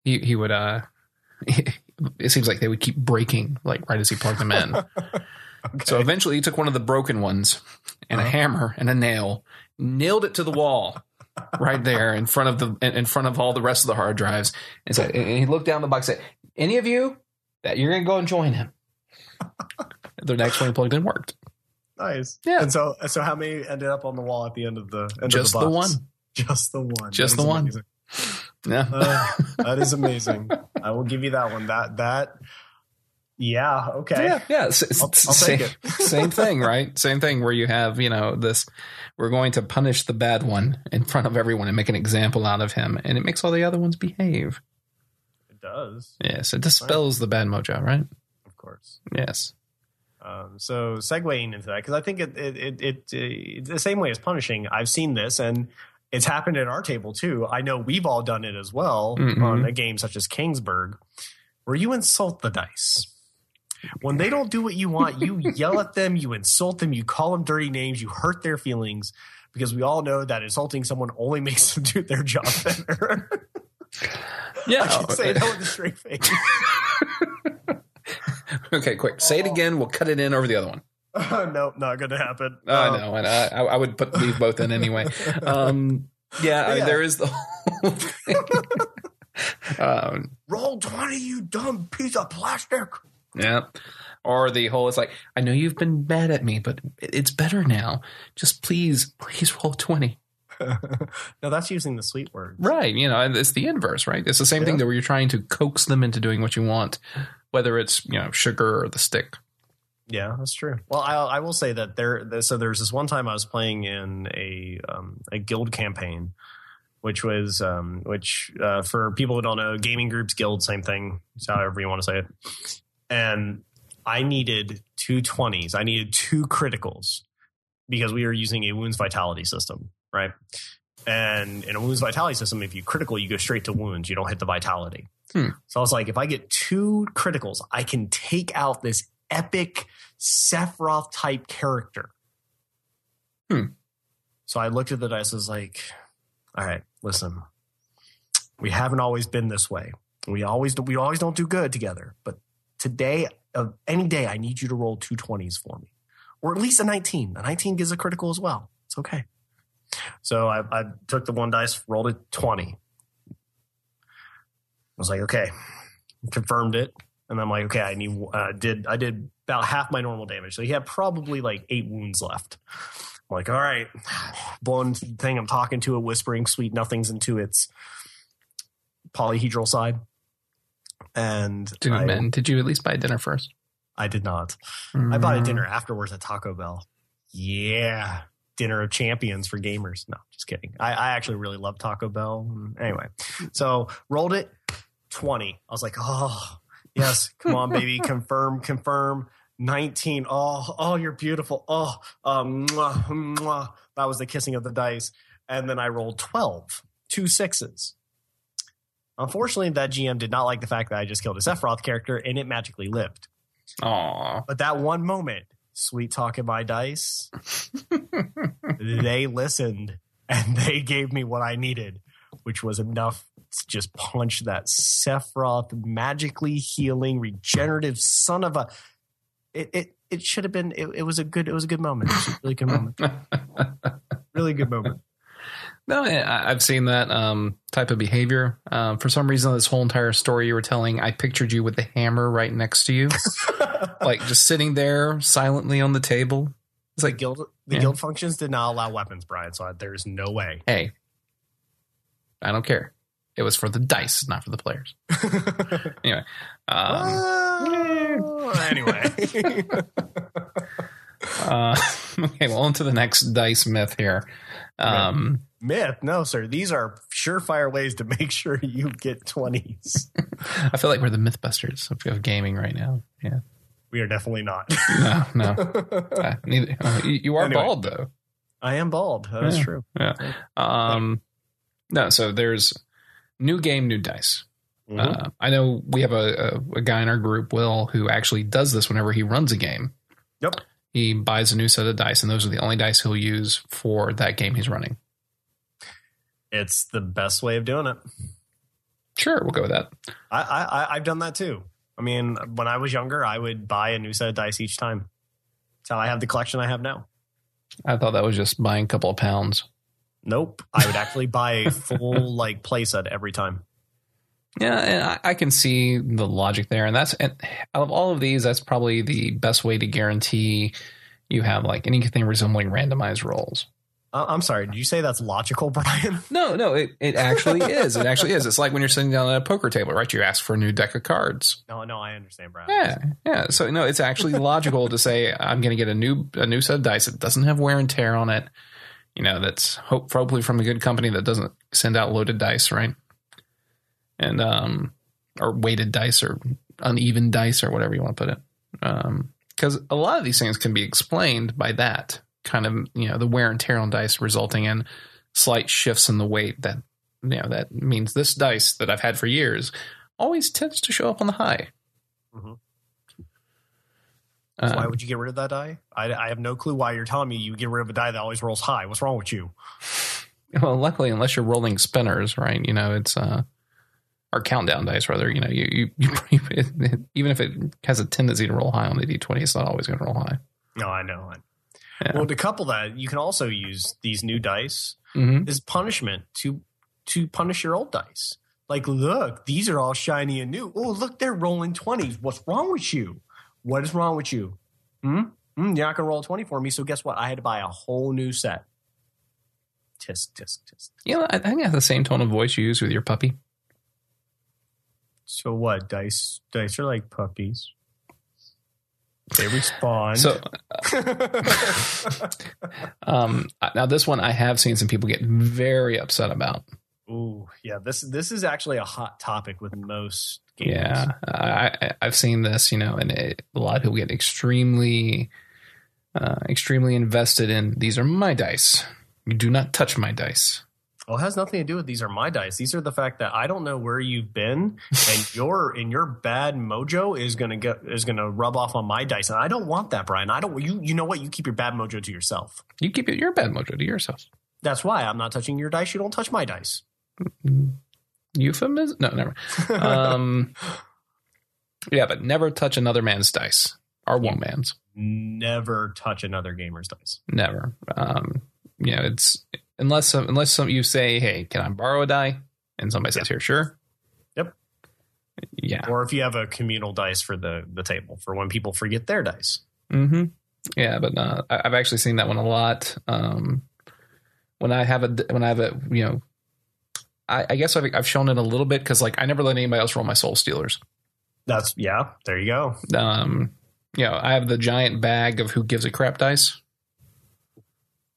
he he would uh it seems like they would keep breaking like right as he plugged them in Okay. so eventually he took one of the broken ones and a Uh-huh. hammer and a nail nailed it to the wall right there in front of the in front of all the rest of the hard drives and said and he looked down the box and said any of you that you're gonna go and join him the next one he plugged in worked nice. Yeah. And so so how many ended up on the wall at the end of the end just of the, box? the, one? Just the one. Just That the one. amazing. Yeah Uh, that is amazing. I will give you that one. That that yeah, okay. Yeah, yeah. s- I'll- I'll same, same thing, right? Same thing where you have, you know, this we're going to punish the bad one in front of everyone and make an example out of him, and it makes all the other ones behave. It does, Yes, it dispels the bad mojo, right? of course. Yes. Um, so segueing into that, because I think it, it, it, it, it the same way as punishing. I've seen this, and it's happened at our table too. I know we've all done it as well Mhm. on a game such as Kingsburg, where you insult the dice. When they don't do what you want, you yell at them, you insult them, you call them dirty names, you hurt their feelings, because we all know that insulting someone only makes them do their job better. Yeah. I can say that with a straight face. okay, quick. Say it again. We'll cut it in over the other one. no, not going to happen. I Um, know, and I, I I would put leave both in anyway. Um, yeah, I mean, there is the whole thing. um, Roll 20, you dumb piece of plastic. Yeah. Or the whole, it's like, I know you've been mad at me, but it's better now. Just please, please roll 20. no, that's using the sweet word. Right. You know, and it's the inverse, right? It's the same thing that where you're trying to coax them into doing what you want, whether it's, you know, sugar or the stick. Yeah, that's true. Well, I, I will say that there. there- So there's this one time I was playing in a um, a guild campaign, which was um, which uh, for people who don't know, gaming groups, guild, same thing. It's however you want to say it. and I needed two 20s. I needed two criticals because we were using a wounds vitality system, right? And in a wounds vitality system, if you critical, you go straight to wounds. You don't hit the vitality. Hmm. So I was like, if I get two criticals, I can take out this epic Sephiroth type character. Hmm. So I looked at the dice. I was like, all right, listen, we haven't always been this way. We always we always don't do good together. But today, of any day, I need you to roll two twenties for me, or at least a 19. A 19 gives a critical as well. It's okay. So I, I took the one dice, rolled it 20. I was like, okay, confirmed it, and I'm like, okay, I need uh, did I did about half my normal damage, so he had probably like eight wounds left. I'm like, all right, blowing thing. I'm talking to it, whispering sweet nothings into its polyhedral side, and Dude, I, man, did you at least buy dinner first? I did not. I bought a Mm. dinner afterwards at Taco Bell. Yeah. Dinner of champions for gamers. No, just kidding. I, I actually really love Taco Bell. Anyway, so rolled it 20. I was like, oh, yes, come on, baby. confirm, confirm. 19. Oh, oh, you're beautiful. Oh, um, mwah, mwah. that was the kissing of the dice. And then I rolled 12, two sixes. Unfortunately, that GM did not like the fact that I just killed a Sephiroth character and it magically lived. Aw. But that one moment, sweet talking my dice, they listened and they gave me what I needed, which was enough to just punch that Sephiroth magically healing, regenerative son of a. It it, it should have been. It, it was a good. It was a good moment. It was a really good moment. really good moment. No, I- I've seen that um, type of behavior. Um, for some reason, this whole entire story you were telling, I pictured you with the hammer right next to you, like just sitting there silently on the table. It's The like, guild the Yeah. guild functions did not allow weapons, Brian. So there's no way. hey, I don't care. It was for the dice, not for the players. Anyway, um, anyway. uh, okay, well, on to the next dice myth here. Um, Myth? No, sir. These are surefire ways to make sure you get 20s. I feel like we're the Mythbusters of, of gaming right now. Yeah, We are definitely not. no, no, Uh, neither. uh, you, you are Anyway. bald though. I am bald. That is Yeah. true. Yeah. Um, no, so there's new game, new dice. Mhm. Uh, I know we have a, a, a guy in our group, Will, who actually does this whenever he runs a game. Yep. He buys a new set of dice, and those are the only dice he'll use for that game he's running. It's the best way of doing it. Sure, we'll go with that. I, I, I- I've done that too. I mean, when I was younger, I would buy a new set of dice each time. That's how I have the collection I have now. I thought that was just buying a couple of pounds. Nope. I would actually buy a full like playset every time. Yeah, and I, I can see the logic there, and that's and out of all of these, that's probably the best way to guarantee you have like anything resembling randomized rolls. Uh, I'm sorry. Did you say that's logical, Brian? No, no, it, it actually is. It actually is. It's like when you're sitting down at a poker table, right? You ask for a new deck of cards. No, no, I understand, Brian. Yeah, yeah. So no, it's actually logical to say I'm going to get a new a new set of dice that doesn't have wear and tear on it. You know, that's hope hopefully from a good company that doesn't send out loaded dice, right? And um, or weighted dice or uneven dice or whatever you want to put it. Um, because a lot of these things can be explained by that kind of you know the wear and tear on dice resulting in slight shifts in the weight that you know that means this dice that I've had for years always tends to show up on the high. Mhm. Um, why would you get rid of that die? I, I have no clue why you're telling me you get rid of a die that always rolls high. What's wrong with you? well, luckily, unless you're rolling spinners, right? You know, it's uh, or countdown dice rather. You know, you you, you even if it has a tendency to roll high on the d20, it's not always going to roll high. No, I know. Yeah. Well, to couple that, you can also use these new dice Mm-hmm. as punishment to to punish your old dice. Like, look, these are all shiny and new. Oh, look, they're rolling twenties. What's wrong with you? What is wrong with you? Hmm? Hmm, you're not gonna roll a twenty for me. So guess what? I had to buy a whole new set. Tisk tisk tisk. You know, I think that's the same tone of voice you use with your puppy. So what? Dice dice are like puppies. They respond. So, um, now this one I have seen some people get very upset about. Ooh, yeah. This this is actually a hot topic with most games. Yeah, I, I've seen this, you know, and it, a lot of people get extremely, uh, extremely invested in these are my dice. You do not touch my dice. Well, it has nothing to do with these are my dice. These are the fact that I don't know where you've been, and your and your bad mojo is gonna get is gonna rub off on my dice, and I don't want that, Brian. I don't. You you know what? You keep your bad mojo to yourself. You keep your bad mojo to yourself. That's why I'm not touching your dice. You don't touch my dice. Euphemism? No, never. Um, yeah, but never touch another man's dice or one man's. Never touch another gamer's dice. Never. Um, you know, it's unless unless some you say, "Hey, can I borrow a die?" and somebody says, "Here, sure." Yep. Yeah. Or if you have a communal dice for the the table for when people forget their dice. Mm-hmm. Yeah, but uh, I've actually seen that one a lot. Um, when I have a when I have a you know, I, I guess I've, I've shown it a little bit because like I never let anybody else roll my soul stealers. That's yeah. There you go. Um, you know, I have the giant bag of who gives a crap dice.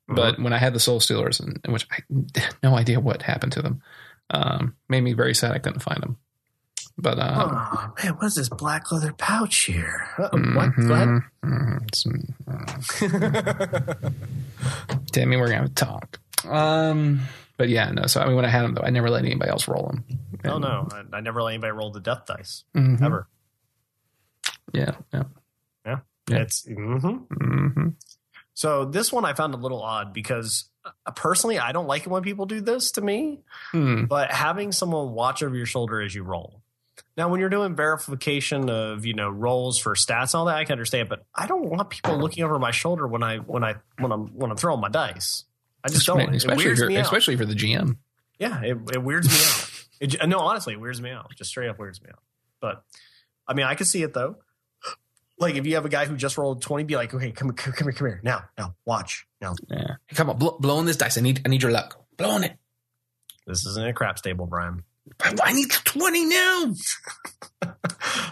But when I had the Soul Stealers, in, in which I had no idea what happened to them, um, made me very sad I couldn't find them. But um, Oh man, what's this black leather pouch here? Uh, What? Ahead. mhm, mhm, uh, Tammy, we're gonna have a talk. Um, but yeah, no. So I mean, when I had them though, I never let anybody else roll them. Oh no, I, I never let anybody roll the death dice Mhm. ever. Yeah, yeah. Yeah. It's mhm. hmm so this one I found a little odd because uh, personally I don't like it when people do this to me. Hmm. But having someone watch over your shoulder as you roll. Now, when you're doing verification of you know rolls for stats and all that, I can understand. But I don't want people looking over my shoulder when I when I when I'm when I'm throwing my dice. I just don't. It Especially, for, especially for the GM. Yeah, it, it weirds me out. It, no, honestly, it weirds me out. Just straight up weirds me out. But I mean, I can see it though. Like if you have a guy who just rolled twenty, be like, okay, come, come, come here, come here, now, now, watch, now. Yeah. Come on, blow, blow on this dice. I need I need your luck. Blow on it. This isn't a crap stable, Brian. I, I need twenty now.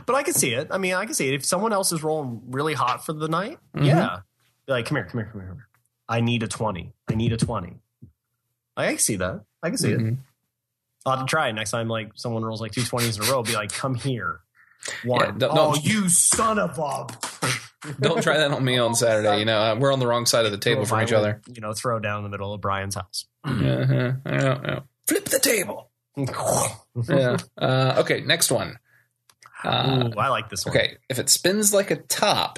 But I can see it. I mean, I can see it. If someone else is rolling really hot for the night, Mhm. yeah, be like, come here, come here, come here, come here. I need a twenty. I need a twenty. I can see that. I can see it. Mhm. I'll have to try it next time. Like someone rolls like two twenties in a row, be like, "Come here, one. Yeah, don't- oh, don't- you son of a! Don't try that on me on Saturday. You know, we're on the wrong side of the table from each other. You know, throw down in the middle of Brian's house. Uh-huh. Yeah, yeah. Flip the table. Yeah. Uh, okay, next one. Uh, Ooh, I like this one. okay, if it spins like a top,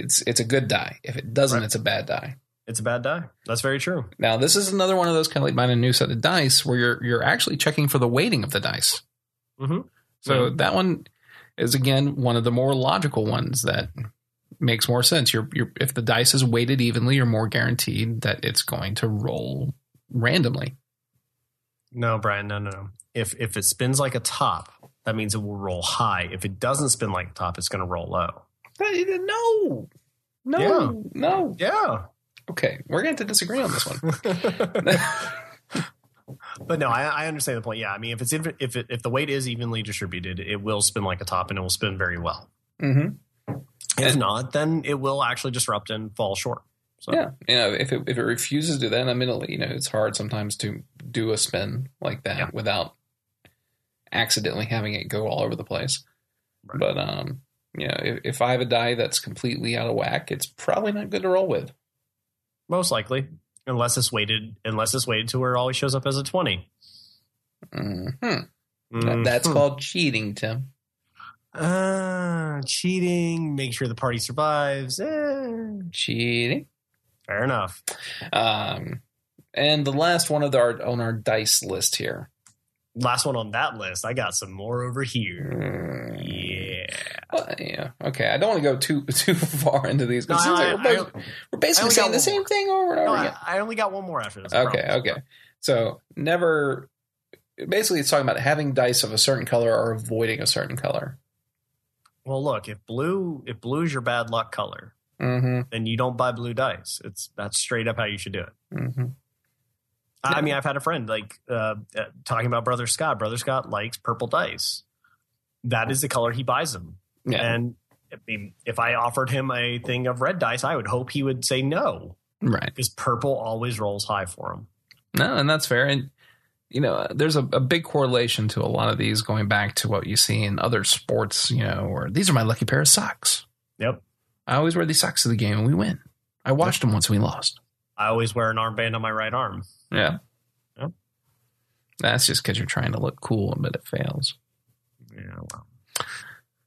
it's it's a good die. If it doesn't, Right. it's a bad die. It's a bad die. That's very true. Now, this is another one of those kind of like buying a new set of dice where you're you're actually checking for the weighting of the dice. Mhm. So that one is again one of the more logical ones that makes more sense. You're, you're if the dice is weighted evenly, you're more guaranteed that it's going to roll randomly. No, Brian, no, no, no. If if it spins like a top, that means it will roll high. If it doesn't spin like a top, it's going to roll low. No, no, Yeah. no. Yeah. Okay, we're going to disagree on this one. But no, I, I understand the point. Yeah, I mean, if it's if if, it, if the weight is evenly distributed, it will spin like a top, and it will spin very well. mm-hmm. If And- not, then it will actually disrupt and fall short. So, Yeah, you know, if it if it refuses to I mean, you know, it's hard sometimes to do a spin like that Yeah. without accidentally having it go all over the place. Right. But um, you know, if, if I have a die that's completely out of whack, it's probably not good to roll with. most likely, unless it's weighted, unless it's weighted to where it always shows up as a 20 hmm Mhm. That's called cheating, Tim. uh, cheating. Make sure the party survives. Eh, Cheating. fair enough. Um, and the last one of our on our dice list here. Last one on that list. I got some more over here. Mm, Yeah. well, yeah. Okay. I don't want to go too too far into these No, because I, we're, both- we're basically saying the same more. thing over and over no, again. I, I only got one more after this. Okay, promise. okay. So never. Basically, it's talking about having dice of a certain color or avoiding a certain color. Well, look, if blue if blue is your bad luck color, Mm-hmm. then you don't buy blue dice. It's that's straight up how you should do it. Mm-hmm. I mean, I've had a friend like uh, uh, talking about Brother Scott. Brother Scott likes purple dice. That is the color he buys them. Yeah. And I mean, if I offered him a thing of red dice, I would hope he would say no right. because purple always rolls high for him. No, and that's fair. And you know, there's a, a big correlation to a lot of these going back to what you see in other sports, you know, where these are my lucky pair of socks. Yep. I always wear these socks to the game and we win. I watched them once and we lost. I always wear an armband on my right arm. Yeah. Yep. That's just because you're trying to look cool, but it fails. Yeah, well.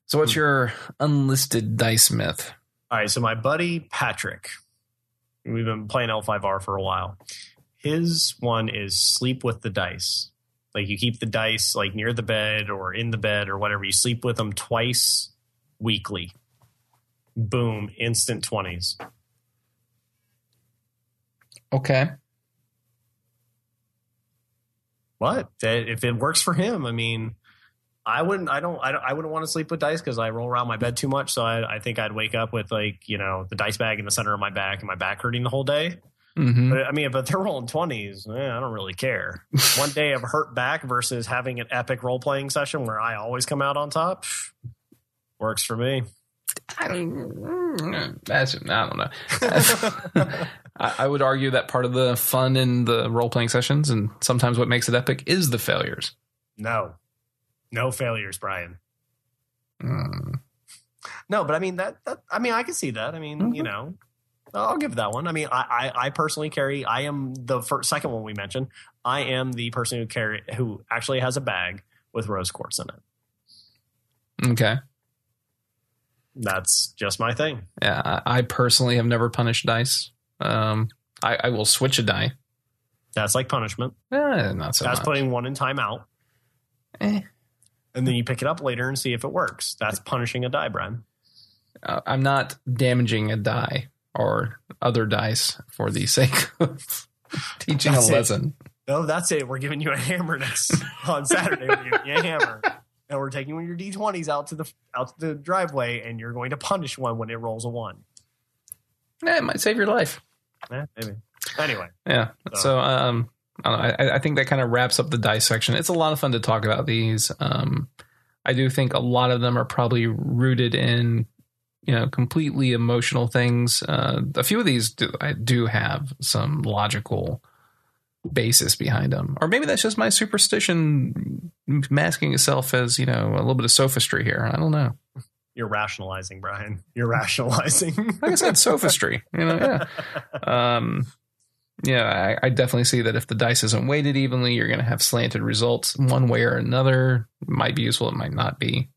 So, what's your unlisted dice myth? All right, so my buddy Patrick, we've been playing L5R for a while. His one is sleep with the dice. Like you keep the dice like near the bed or in the bed or whatever. You sleep with them twice weekly. Boom, instant 20s. Okay. What? That- If it works for him, I mean, I wouldn't. I don't. I, don't, I wouldn't want to sleep with dice because I roll around my bed too much. So I, I think I'd wake up with like you know the dice bag in the center of my back and my back hurting the whole day. Mm-hmm. But I mean, but they're rolling twenties. Eh, I don't really care. One day of hurt back versus having an epic role playing session where I always come out on top works for me. I don't, that's, I don't know. I, I would argue that part of the fun in the role playing sessions and sometimes what makes it epic is the failures. No, no failures, Brian. Mm. No, but I mean that. that I mean, I can see that. I mean, you know, I'll give that one. I mean, I, I, I personally carry. I am the first, second one we mentioned. I am the person who carry who actually has a bag with rose quartz in it. Okay. That's just my thing. Yeah. I personally have never punished dice. Um, I, I will switch a die. That's like punishment. Eh, not so That's much. putting one in timeout, Eh. and then you pick it up later and see if it works. That's punishing a die, Brian. Uh, I'm not damaging a die or other dice for the sake of teaching That's a it. lesson. No, that's it. We're giving you a hammer next on Saturday. We're giving you a hammer, and we're taking your d20s out to the out to the driveway, and you're going to punish one when it rolls a one. Eh, it might save your life. Eh, maybe. Anyway, Yeah. So- So, um, I, don't know, I, I think that kind of wraps up the dice section. It's a lot of fun to talk about these. Um, I do think a lot of them are probably rooted in, you know, completely emotional things. Uh, a few of these do, I do have some logical basis behind them, or maybe that's just my superstition masking itself as you know a little bit of sophistry here. I don't know. You're rationalizing, Brian. You're rationalizing. like I said, sophistry. You know, yeah. Um, yeah, I, I definitely see that if the dice isn't weighted evenly, you're going to have slanted results one way or another. It might be useful, it might not be.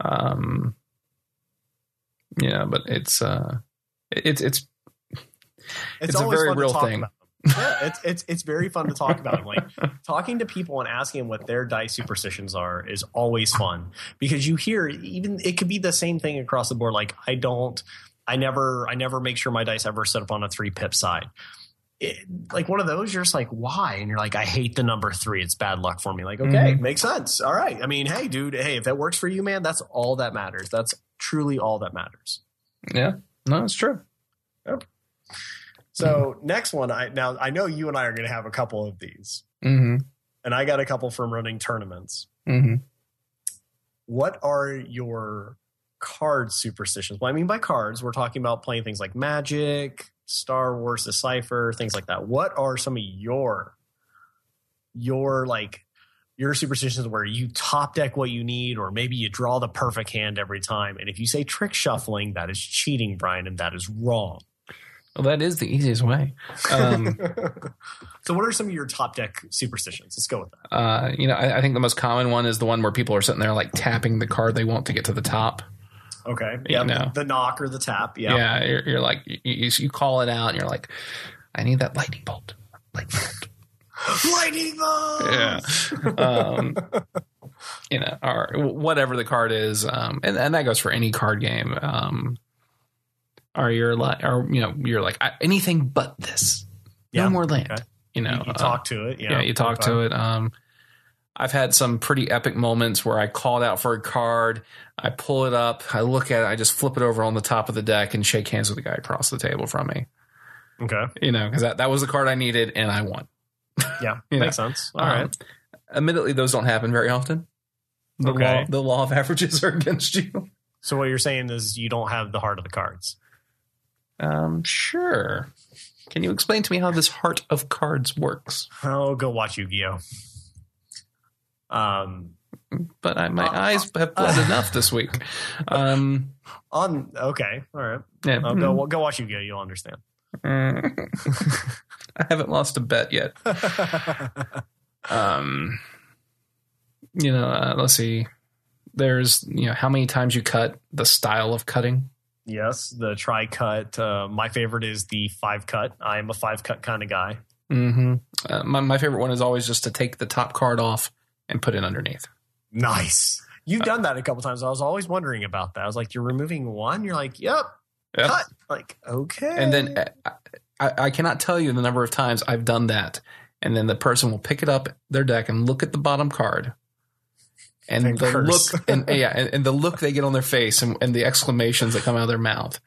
Um, yeah, but it's uh, it's it's It's a very real thing. about. Yeah, it's it's it's very fun to talk about. Like talking to people and asking them what their dice superstitions are is always fun because you hear even it could be the same thing across the board. Like I don't, I never, I never make sure my dice ever set up on a three pip side. It, like one of those, you're just like, why? And you're like, I hate the number three. It's bad luck for me. Like, okay, Mhm. makes sense. All right. I mean, hey, dude, hey, if that works for you, man, that's all that matters. That's truly all that matters. yeah, no, it's true. So next one, I now I know you and I are going to have a couple of these, Mm-hmm. and I got a couple from running tournaments. Mm-hmm. What are your card superstitions? What I mean by cards, we're talking about playing things like Magic, Star Wars, Decipher, things like that. What are some of your your like your superstitions where you top deck what you need, or maybe you draw the perfect hand every time? And if you say trick shuffling, that is cheating, Brian, and that is wrong. Well, that is the easiest way. Um, so, what are some of your top deck superstitions? Let's go with that. uh, you know, I, I think the most common one is the one where people are sitting there like tapping the card they want to get to the top. Okay. You Yeah. know. The knock or the tap. Yeah. Yeah, you're, you're like you, you, you call it out, and you're like, I need that lightning bolt. Lightning bolt. Lightning bolt. Yeah. Um, you know, or whatever the card is, um, and, and that goes for any card game. Um, or you're like, or you know, you're like anything but this. No Yeah, more land. okay. You know, You, you uh, talk to it. yeah, you talk to it. Um, I've had some pretty epic moments where I called out for a card, I pull it up, I look at it, I just flip it over on the top of the deck and shake hands with the guy across the table from me. Okay. You know, because that, that was the card I needed and I won. Yeah. Makes sense. All right. Um, Admittedly, those don't happen very often. The Okay. law, the law of averages are against you. So what you're saying is you don't have the heart of the cards. Um, sure. Can you explain to me how this Heart of Cards works? Oh, go watch Yu-Gi-Oh. Um, But I, my Uh, eyes have bled enough this week. Um, on okay, all right. yeah, I'll go go watch Yu-Gi-Oh. You'll understand. Mm. I haven't lost a bet yet. Um, you know, uh, let's see. There's, you know, how many times you cut, the style of cutting. Yes, the tri cut. Uh, my favorite is the five cut. I am a five cut kind of guy. hmm Uh, my, my favorite one is always just to take the top card off and put it underneath. Nice. You've done that a couple times. I was always wondering about that. I was like, you're removing one. You're like, yep, Yep. cut. Like, okay. And then uh, I, I cannot tell you the number of times I've done that. And then the person will pick it up their deck and look at the bottom card. And the curse. look and yeah, and, and the look they get on their face and, and the exclamations that come out of their mouth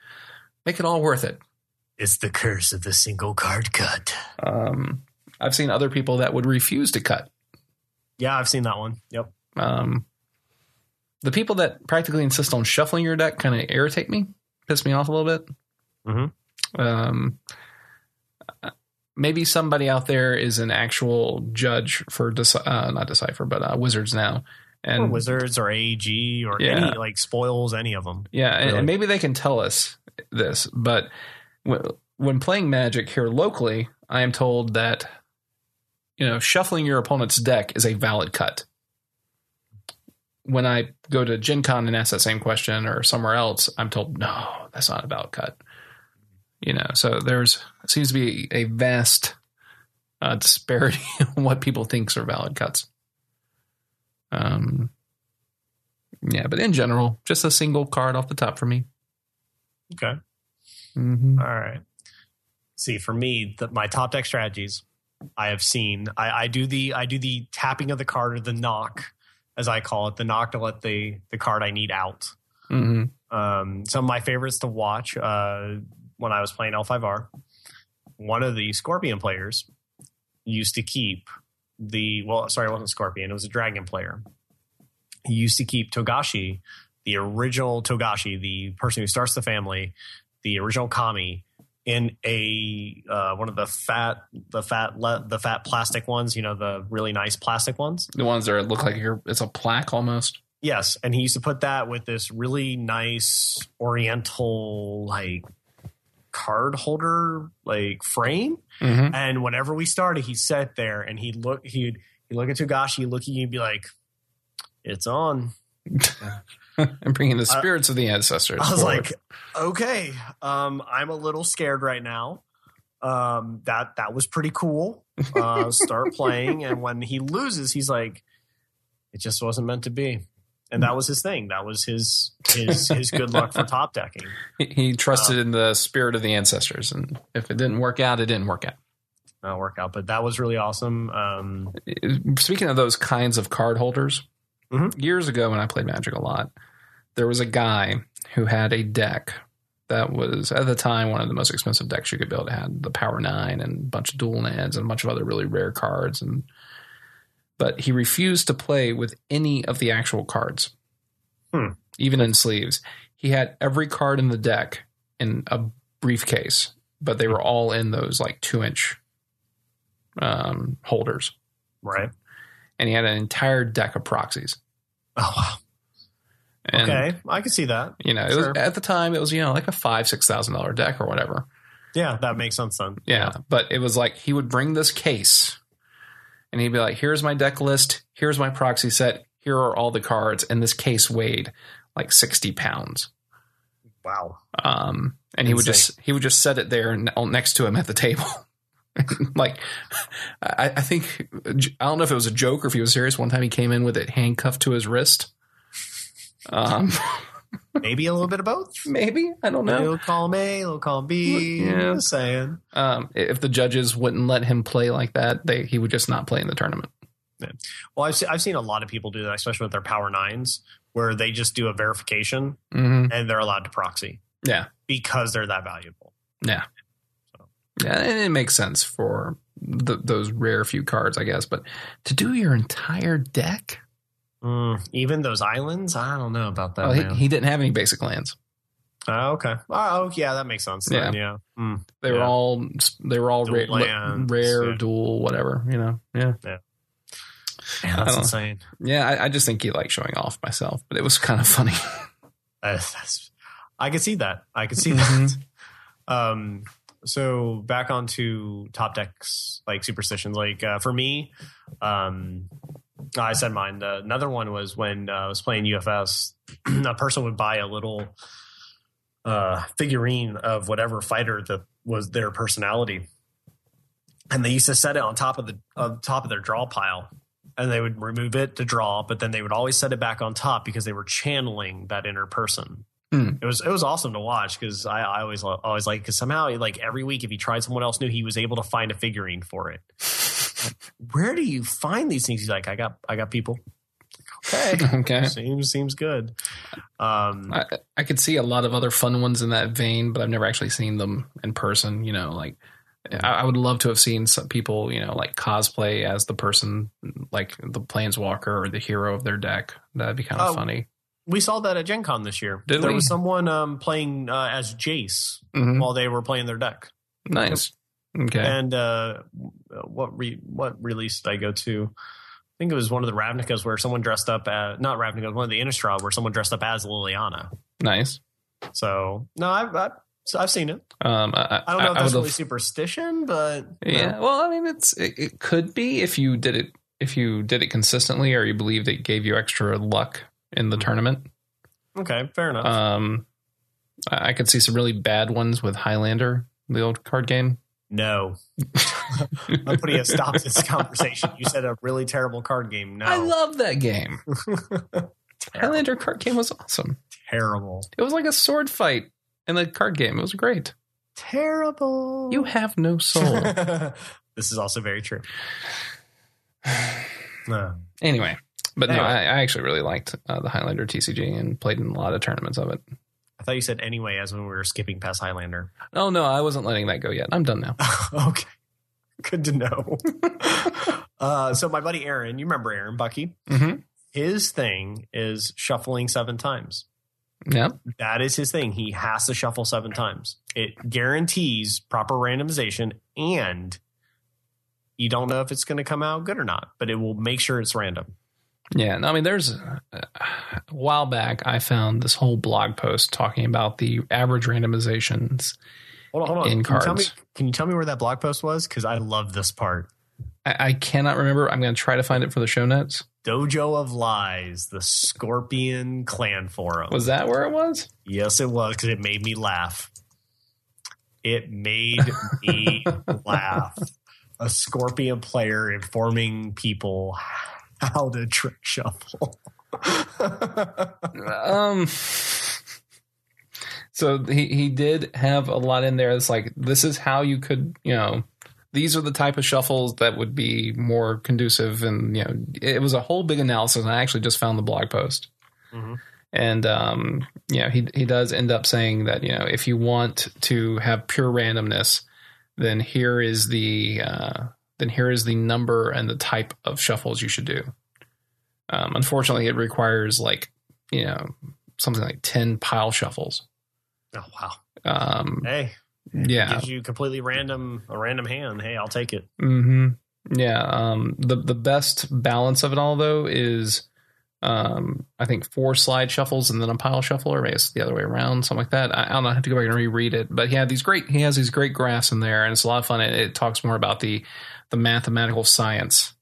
make it all worth it. it's the curse of the single card cut. Um, I've seen other people that would refuse to cut. Yeah, I've seen that one. Yep. Um, the people that practically insist on shuffling your deck kind of irritate me, piss me off a little bit. Mhm. Um, maybe somebody out there is an actual judge for deci- uh, not decipher, but uh, wizards now, and or Wizards or AEG or Yeah. any like spoils, any of them. yeah, and, Really? and maybe they can tell us this, but w- when playing Magic here locally, I am told that you know shuffling your opponent's deck is a valid cut. When I go to Gen Con and ask that same question or somewhere else, I'm told no, that's not a valid cut. You know, so there's seems to be a vast uh, disparity in what people think are valid cuts. Um, yeah, but in general, just a single card off the top for me. Okay. Mm-hmm. All right. See, for me, the, my top deck strategies, I have seen. I, I do the I do the tapping of the card or the knock, as I call it, the knock to let the the card I need out. Mm-hmm. Um, some of my favorites to watch uh, when I was playing L5R, one of the Scorpion players used to keep the well, sorry, it wasn't Scorpion, it was a Dragon player. He used to keep Togashi, the original Togashi, the person who starts the family, the original Kami, in a uh, one of the fat, the fat, le- the fat plastic ones. You know, the really nice plastic ones. The ones that look like you're, it's a plaque almost. Yes, and he used to put that with this really nice Oriental like card holder like frame. Mm-hmm. And whenever we started, he sat there and he'd look he'd he'd look at Togashi, look at you, and be like, "It's on." I'm bringing the spirits of the ancestors. I was forward. like, "Okay, um, I'm a little scared right now." Um, that that was pretty cool. Uh, start playing, and when he loses, he's like, "It just wasn't meant to be." And that was his thing. That was his his his good luck for top decking. he, he trusted in the spirit of the ancestors, and if it didn't work out, it didn't work out. uh, workout. But that was really awesome. Um, Speaking of those kinds of card holders, Mhm. years ago when I played Magic a lot, there was a guy who had a deck that was at the time one of the most expensive decks you could build. It had the Power Nine and a bunch of dual lands and a bunch of other really rare cards, and but he refused to play with any of the actual cards, Hmm. even in sleeves. He had every card in the deck in a briefcase, but they were all in those like two inch um, holders right. and he had an entire deck of proxies. Oh wow. And, Okay, I can see that. You know, it Sure. was at the time it was you know like a five six thousand dollar deck or whatever. Yeah, that makes sense then. Yeah, but it was like he would bring this case, and he'd be like, "Here's my deck list. Here's my proxy set. Here are all the cards." And this case weighed like sixty pounds. Wow. Um, and he would just he would just set it there ne- next to him at the table. like, I, I think I don't know if it was a joke or if he was serious. One time he came in with it handcuffed to his wrist. Um, Maybe a little bit of both. maybe I don't A know. little column A, a little column B. Yeah. Just saying. Um, if the judges wouldn't let him play like that, they he would just not play in the tournament. Well, I've, se- I've seen a lot of people do that, especially with their power nines, where they just do a verification hmm and they're allowed to proxy Yeah, because they're that valuable. yeah, yeah, and it makes sense for th those rare few cards, I guess. But to do your entire deck, Mm, even those islands, I don't know about that. well, he, he didn't have any basic lands. Oh, okay. Oh, yeah, that makes sense. then, yeah. Mm. They were Yeah. all they were all Dual ra- lands, rare, yeah. dual, whatever. You know, yeah, Man, that's don't- insane. yeah. I, I just think he liked showing off myself, but it was kind of funny. That's- I could see that. I could see Mhm. that. Um, so back onto top decks, like superstitions. Like uh, for me, um, I said mine. Uh, another one was when uh, I was playing UFS. a person would buy a little uh, figurine of whatever fighter that was their personality, and they used to set it on top of the on top of their draw pile. And they would remove it to draw, but then they would always set it back on top because they were channeling that inner person it was it was awesome to watch because I, I always always like because somehow like every week if he tried someone else new he was able to find a figurine for it. Where do you find these things? He's like, I got I got people. Okay, okay. seems seems good. Um, I, I could see a lot of other fun ones in that vein, but I've never actually seen them in person. You know, like I, would love to have seen some people, you know, like cosplay as the person, like the planeswalker or the hero of their deck. That'd be kind of Oh, funny. we saw that at Gen Con this year. Did there we? was someone um, playing uh, as Jace Mhm. while they were playing their deck. Nice. Okay. And uh, what re- what release did I go to? I think it was one of the Ravnicas where someone dressed up as not Ravnica, one of the Innistrad where someone dressed up as Liliana. nice. So no, I've I've, I've seen it. Um, I, I don't know if that's really have- superstition, but Yeah. know. Well, I mean, it's it, it could be if you did it if you did it consistently or you believed it gave you extra luck in the Mhm. tournament. okay, fair enough. Um, I I could see some really bad ones with Highlander, the old card game. No, I'm putting a stop to this conversation. You said a really terrible card game. No, I love that game. Highlander card game was awesome. terrible, It was like a sword fight in the card game. It was great. terrible. You have no soul. this is also very true. No. anyway, but no, I, I actually really liked uh, the Highlander TCG and played in a lot of tournaments of it. I thought you said anyway, as when we were skipping past Highlander. Oh no, I wasn't letting that go yet. I'm done now. okay. Good to know. uh, so my buddy Aaron, you remember Aaron Bucky? Mm-hmm. His thing is shuffling seven times. Yeah. That is his thing. He has to shuffle seven times. It guarantees proper randomization and you don't know if it's going to come out good or not, but it will make sure it's random. Yeah, no, I mean, there's uh, a while back I found this whole blog post talking about the average randomizations. Hold on, hold on. In can, you tell me, cards. can you tell me where that blog post was? Because I love this part. I, I cannot remember. I'm going to try to find it for the show notes. Dojo of Lies, the Scorpion Clan Forum. Was that where it was? Yes, it was because it made me laugh. It made me laugh. A Scorpion player informing people how to trick shuffle. Um. So he he did have a lot in there. It's like this is how you could you know these are the type of shuffles that would be more conducive and you know it was a whole big analysis. And I actually just found the blog post. Mhm. And um, you know, he he does end up saying that you know if you want to have pure randomness, then here is the uh, then here is the number and the type of shuffles you should do. Um, unfortunately, it requires like you know something like ten pile shuffles. Oh wow! Um, Hey, yeah, gives you completely random a random hand. Hey, I'll take it. hmm Yeah. Um, the the best balance of it all though is um, I think four slide shuffles and then a pile shuffle, or maybe it's the other way around, something like that. I, I don't know. I have to go back and reread it. But he had these great he has these great graphs in there, and it's a lot of fun. It, it talks more about the the mathematical science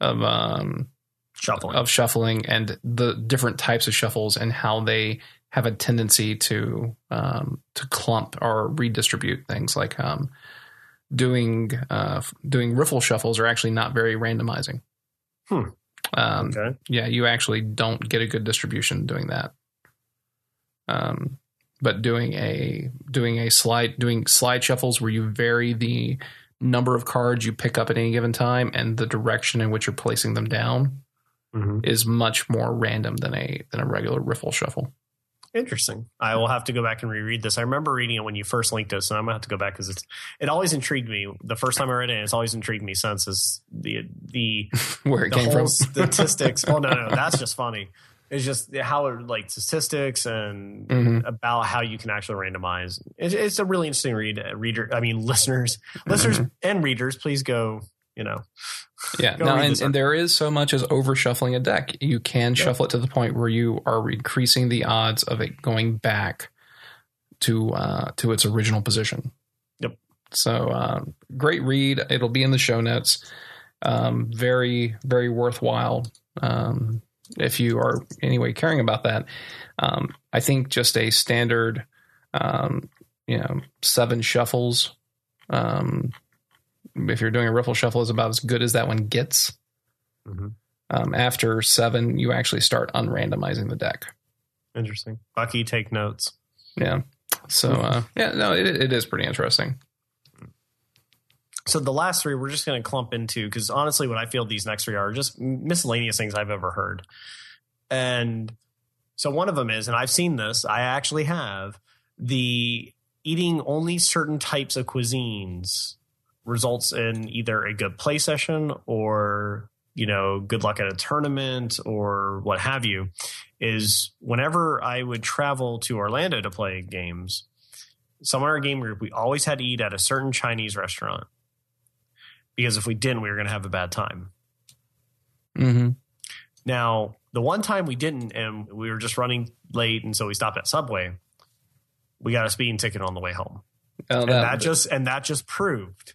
of um Shuffling. of shuffling and the different types of shuffles and how they have a tendency to um, to clump or redistribute things like um, doing uh, doing riffle shuffles are actually not very randomizing. Hmm. Um, okay. yeah, you actually don't get a good distribution doing that. Um, but doing a doing a slide doing slide shuffles where you vary the number of cards you pick up at any given time and the direction in which you're placing them down Mhm. is much more random than a than a regular riffle shuffle. Interesting. I will have to go back and reread this. I remember reading it when you first linked us, and I'm gonna have to go back because it's it always intrigued me. The first time I read it, it's always intrigued me since is the the Where it the came from. statistics. well, no, no, that's just funny. It's just how it like statistics and Mhm. about how you can actually randomize. It's, it's a really interesting read. uh, Reader, I mean, listeners, listeners and readers, please go. You know, Yeah. Now, and, and there is so much as over shuffling a deck. You can shuffle it to the point where you are increasing the odds of it going back to uh, to its original position. Yep. So um, great read. It'll be in the show notes. Um, very very worthwhile. Um, if you are anyway caring about that, um, I think just a standard, um, you know, seven shuffles. Um, if you're doing a riffle shuffle, is about as good as that one gets. Mhm. Um, after seven, you actually start unrandomizing the deck. interesting. Bucky, take notes. Yeah. So uh, yeah, no, it, it is pretty interesting. So the last three we're just going to clump into because honestly, what I feel these next three are just miscellaneous things I've ever heard. And so one of them is, and I've seen this, I actually have the eating only certain types of cuisines results in either a good play session or you know good luck at a tournament or what have you is whenever i would travel to orlando to play games someone in our game group we always had to eat at a certain chinese restaurant because if we didn't we were going to have a bad time Mm-hmm. now the one time we didn't and we were just running late and so we stopped at subway we got a speeding ticket on the way home Oh, and that just and that just proved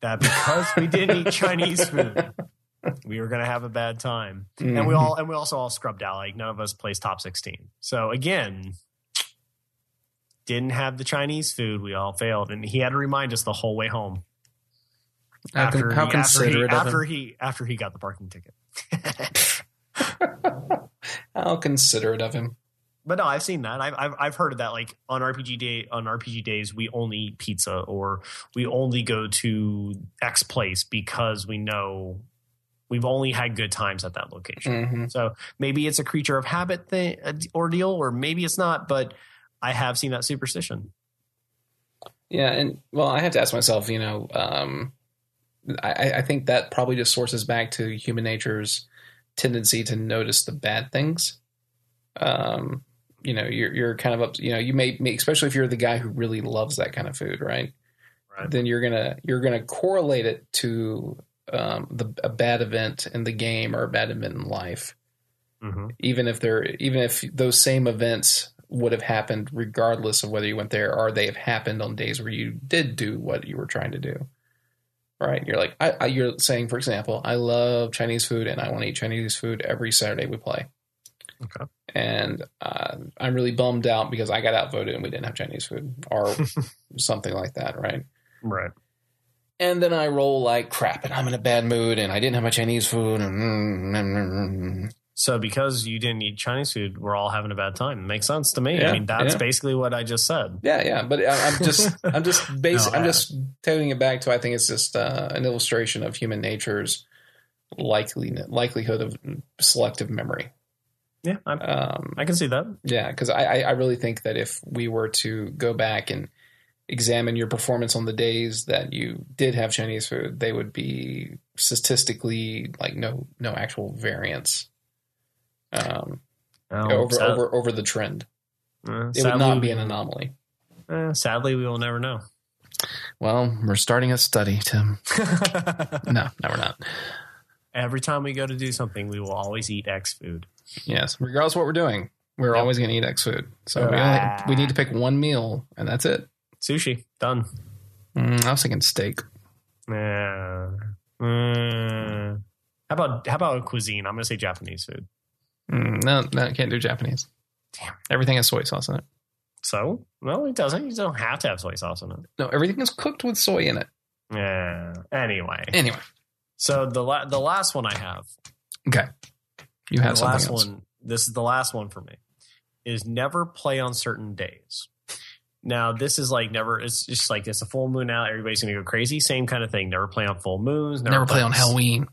that because we didn't eat Chinese food, we were going to have a bad time. And Mm-hmm. we all and we also all scrubbed out. Like none of us placed top sixteen. So again, didn't have the Chinese food. We all failed, and he had to remind us the whole way home. How, con- how he, after, he, considerate of after him. he after he got the parking ticket. How considerate of him. But no, I've seen that. I've, I've I've heard of that. Like on RPG day, on RPG days, we only eat pizza, or we only go to X place because we know we've only had good times at that location. hmm So maybe it's a creature of habit thing, uh, ordeal, or maybe it's not. But I have seen that superstition. Yeah, and well, I have to ask myself, you know, um, I, I think that probably just sources back to human nature's tendency to notice the bad things. Um, you know, you're you're kind of up, you know, you may, especially if you're the guy who really loves that kind of food, right? Right. Then you're gonna you're gonna correlate it to um, the a bad event in the game or a bad event in life, Mm-hmm. even if they're even if those same events would have happened regardless of whether you went there or they have happened on days where you did do what you were trying to do. Right? You're like, I, I, you're saying, for example, I love Chinese food and I want to eat Chinese food every Saturday we play. Okay. And uh, I'm really bummed out because I got outvoted and we didn't have Chinese food or something like that. Right? Right. And then I roll like crap and I'm in a bad mood and I didn't have my Chinese food. And mm, mm, mm, So because you didn't eat Chinese food, we're all having a bad time. It makes sense to me. Yeah, I mean, that's yeah. basically what I just said. Yeah, yeah, but I- I'm just, I'm just. No, I'm just taking it back to. I think it's just uh, an illustration of human nature's likely likelihood of selective memory. Yeah, I, Um, I can see that. yeah, because I, I, I really think that if we were to go back and examine your performance on the days that you did have Chinese food, they would be statistically like no, no actual variance um, Oh, over, sad- over, over the trend. uh, It would not be an anomaly. eh, sadly, we will never know. Well, we're starting a study, Tim. No, no, we're not. Every time we go to do something, we will always eat X food. Yes, regardless of what we're doing, we're Yep. always going to eat X food. So we, Ah. only, we need to pick one meal, and that's it. Sushi done. Mm, I was thinking steak. Yeah. Mm. How about how about cuisine? I'm gonna say Japanese food. Mm, no, no, I can't do Japanese. Damn. Everything has soy sauce in it. So no, it doesn't. You don't have to have soy sauce in it. No, everything is cooked with soy in it. Yeah. Anyway, Anyway, so the la- the last one I have, okay. You have the something last else. one. This is the last one for me. Is never play on certain days. Now this is like never. It's just like it's a full moon out. Everybody's gonna go crazy. Same kind of thing. Never play on full moons. Never play on Halloween.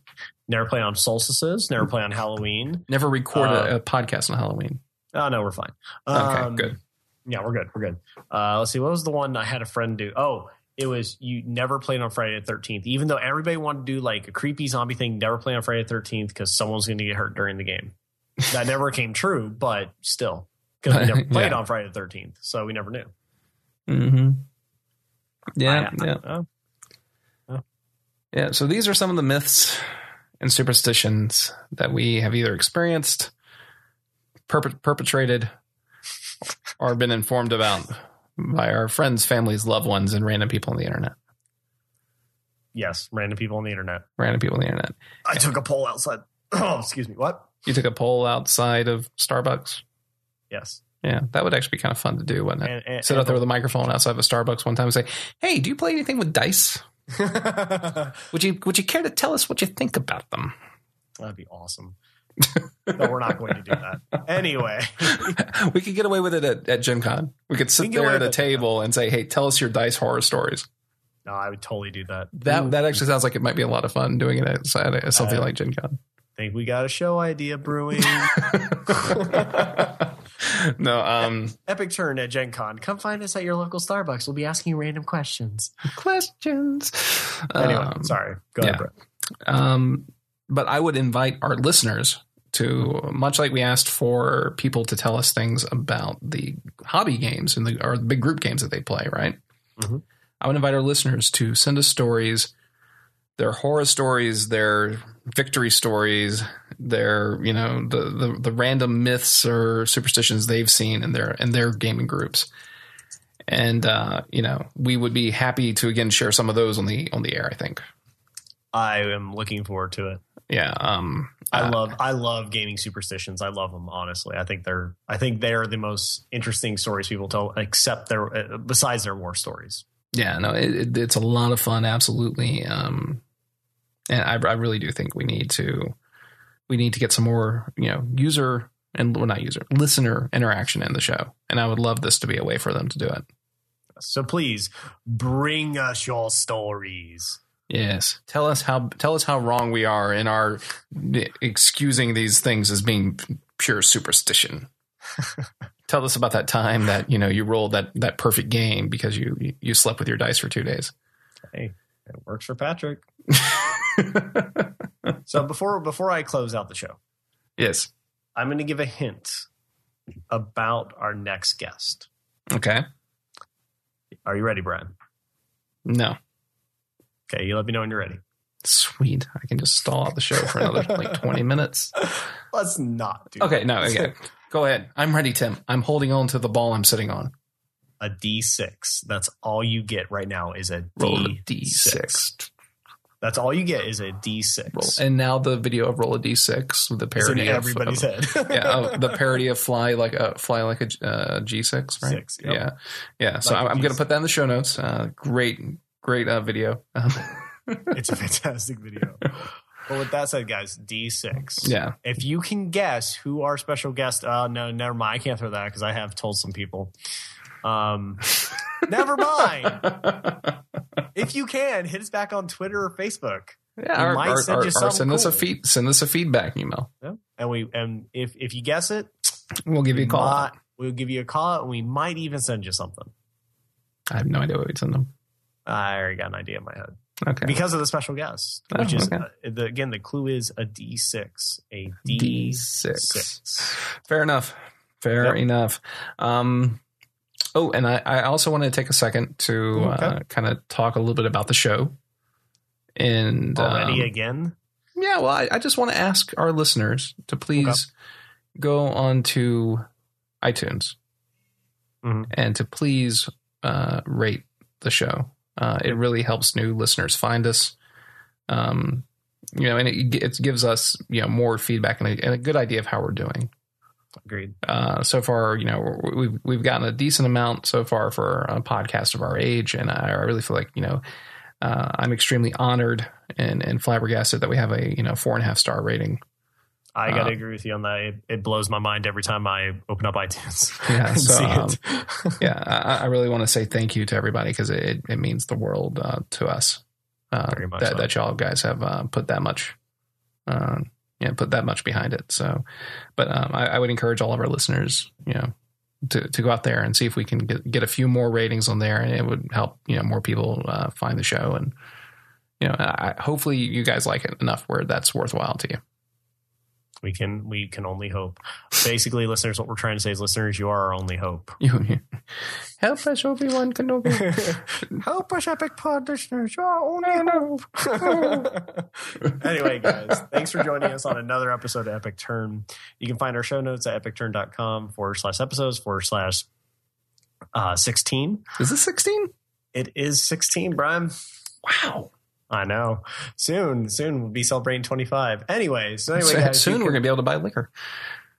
Never play on solstices. Never play on Halloween. Never record a, Uh, a podcast on Halloween. Oh no, we're fine. Okay, Um, good. Yeah, we're good. We're good. Uh, let's see. What was the one I had a friend do? Oh, it was you never played on Friday the Thirteenth, even though everybody wanted to do like a creepy zombie thing. Never play on Friday the Thirteenth because someone's going to get hurt during the game. that never came true, but still, because we never played Yeah. on Friday the 13th, so we never knew. Mm-hmm. Yeah, I- I- yeah, oh, yeah. So these are some of the myths and superstitions that we have either experienced, perpet- perpetrated, or been informed about by our friends, families, loved ones, and random people on the internet. yes, random people on the internet. Random people on the internet. I took a poll outside. Oh, excuse me. What? You took a poll outside of Starbucks. Yes. Yeah, that would actually be kind of fun to do, wouldn't it? And, and, Sit out there with a microphone outside of a Starbucks one time and say, "Hey, do you play anything with dice? That'd you Would you care to tell us what you think about them?" That'd be awesome. but we're not going to do that. Anyway, we could get away with it at, at Gen Con. We could sit We there at a table and say, "Hey, tell us your dice horror stories." no, I would totally do that. That that actually sounds like it might be a lot of fun doing it at, at something Uh, like Gen Con. think we got a show idea brewing. no, um, Epic turn at Gen Con. Come find us at your local Starbucks. We'll be asking you random questions. questions. Anyway, Um, sorry. Go ahead, yeah. Brett. Um, but I would invite our listeners to, much like we asked for people to tell us things about the hobby games and the or the big group games that they play, right? Mhm. I would invite our listeners to send us stories, their horror stories, their victory stories, their you know the the, the random myths or superstitions they've seen in their in their gaming groups. And uh, you know, we would be happy to again share some of those on the on the air. I think. I am looking forward to it. Yeah. Um, I uh, love I love gaming superstitions. I love them honestly. I think they're I think they're the most interesting stories people tell, except their uh, besides their war stories. Yeah, no, it, it, it's a lot of fun. Absolutely. Um, and I, I really do think we need to, we need to get some more, you know, user and well, not user, listener interaction in the show. And I would love this to be a way for them to do it. So please bring us your stories. Yes. Tell us how, tell us how wrong we are in our excusing these things as being pure superstition. tell us about that time that, you know, you rolled that, that perfect game because you, you slept with your dice for two days. Hey, it works for Patrick. So before before I close out the show, yes. I'm going to give a hint about our next guest. Okay. Are you ready, Brian? No. Okay, you let me know when you're ready. Sweet. I can just stall out the show for another like 20 minutes. Let's not do Okay, no, okay. Go ahead. I'm ready, Tim. I'm holding on to the ball I'm sitting on. a D6. That's all you get right now is a Roll a D6. D6. That's all you get is a D6. Roll. And now the video of roll a D6 with the It's in everybody's of, head. yeah, of the parody of fly like a fly like a uh, G6, right? Six, yep. Yeah. Yeah. So Like I'm going to put that in the show notes. Uh, great, great uh, video. Um, it's a fantastic video. But with that said, guys, D6. yeah. If you can guess who our special guest, uh, no, never mind. I can't throw that because I have told some people. Um, never mind. If you can, hit us back on Twitter or Facebook. Yeah, or, might or- send or- you or something send us a feed, send us a feedback email. Yeah. And we and if if you guess it, We'll give you a call. might- we'll give you a call and we might even send you something. I have no idea what we'd send them. I already got an idea in my head Okay. because of the special guest, Oh, which is okay. uh, the, again the clue is a D six, a D D6. six. Fair enough. Fair Yep. enough. Um, oh, and I, I also want to take a second to Okay. uh, kind of talk a little bit about the show. And Already um, again, yeah, well, I, I just want to ask our listeners to please go on to iTunes Mhm. and to please uh, rate the show. Uh, it really helps new listeners find us. Um, you know, and it, it gives us you know more feedback and a, and a good idea of how we're doing. Agreed. Uh, so far, you know, we've we've gotten a decent amount so far for a podcast of our age, and I, I really feel like you know uh, I'm extremely honored and and flabbergasted that we have a you know four and a half star rating. I got to Um, agree with you on that. It, it blows my mind every time I open up iTunes. Yeah, so, um, yeah, I, I really want to say thank you to everybody because it, it means the world uh, to us. Uh, that, so. that y'all guys have uh, put that much, uh, yeah, put that much behind it. So, but um, I, I would encourage all of our listeners, you know, to, to go out there and see if we can get, get a few more ratings on there, and it would help you know more people uh, find the show, and you know, I, hopefully you guys like it enough where that's worthwhile to you. We can we can only hope. Basically, listeners, what we're trying to say is, listeners, you are our only hope. Help us, Obi Wan Kenobi. Help us, Epic Pod listeners. You are only hope. anyway, guys, thanks for joining us on another episode of Epic Turn. You can find our show notes at epicturn.com forward slash episodes forward slash uh, 16. Is this 16? It is 16, Brian. Wow. I know. Soon, soon we'll be celebrating 25. Anyway, so anyway, So- guys, soon we're going to be able to buy liquor.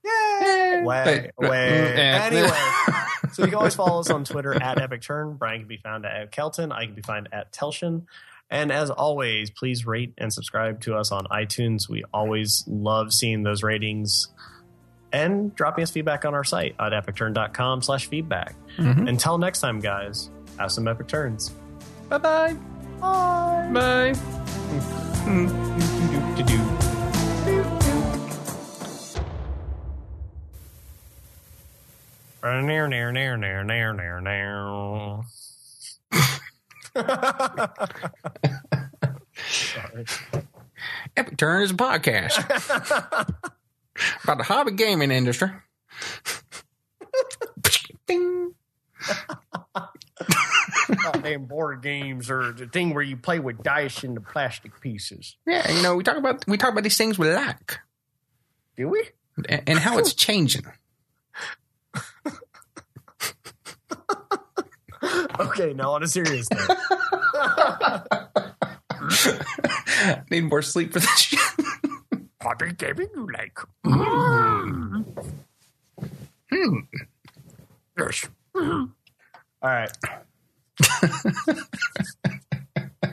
Yay! Way, Hey, way. eh. Anyway, so you can always follow us on Twitter at Epic Turn. Brian can be found at Kelton. I can be found at Telshin. And as always, please rate and subscribe to us on iTunes. We always love seeing those ratings. And dropping us feedback on our site at epicturn.com slash feedback. Mhm. Until next time, guys, have some epic turns. Bye-bye. Bye. Bye. Near, near, near, near, near, near, near. Sorry. Epic Turn is a podcast about the hobby gaming industry. Ding. Goddamn board games or the thing where you play with dice in the plastic pieces. Yeah, you know, we talk about we talk about these things we lack. Do we? and, and how it's changing. Okay, now on a serious note. Need more sleep for this shit. What gaming you like? Mm. Hmm. Yes. Mm-hmm. All right.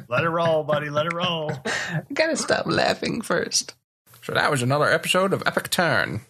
Let it roll, buddy. Let it roll. I gotta stop laughing first. So that was another episode of Epic Turn.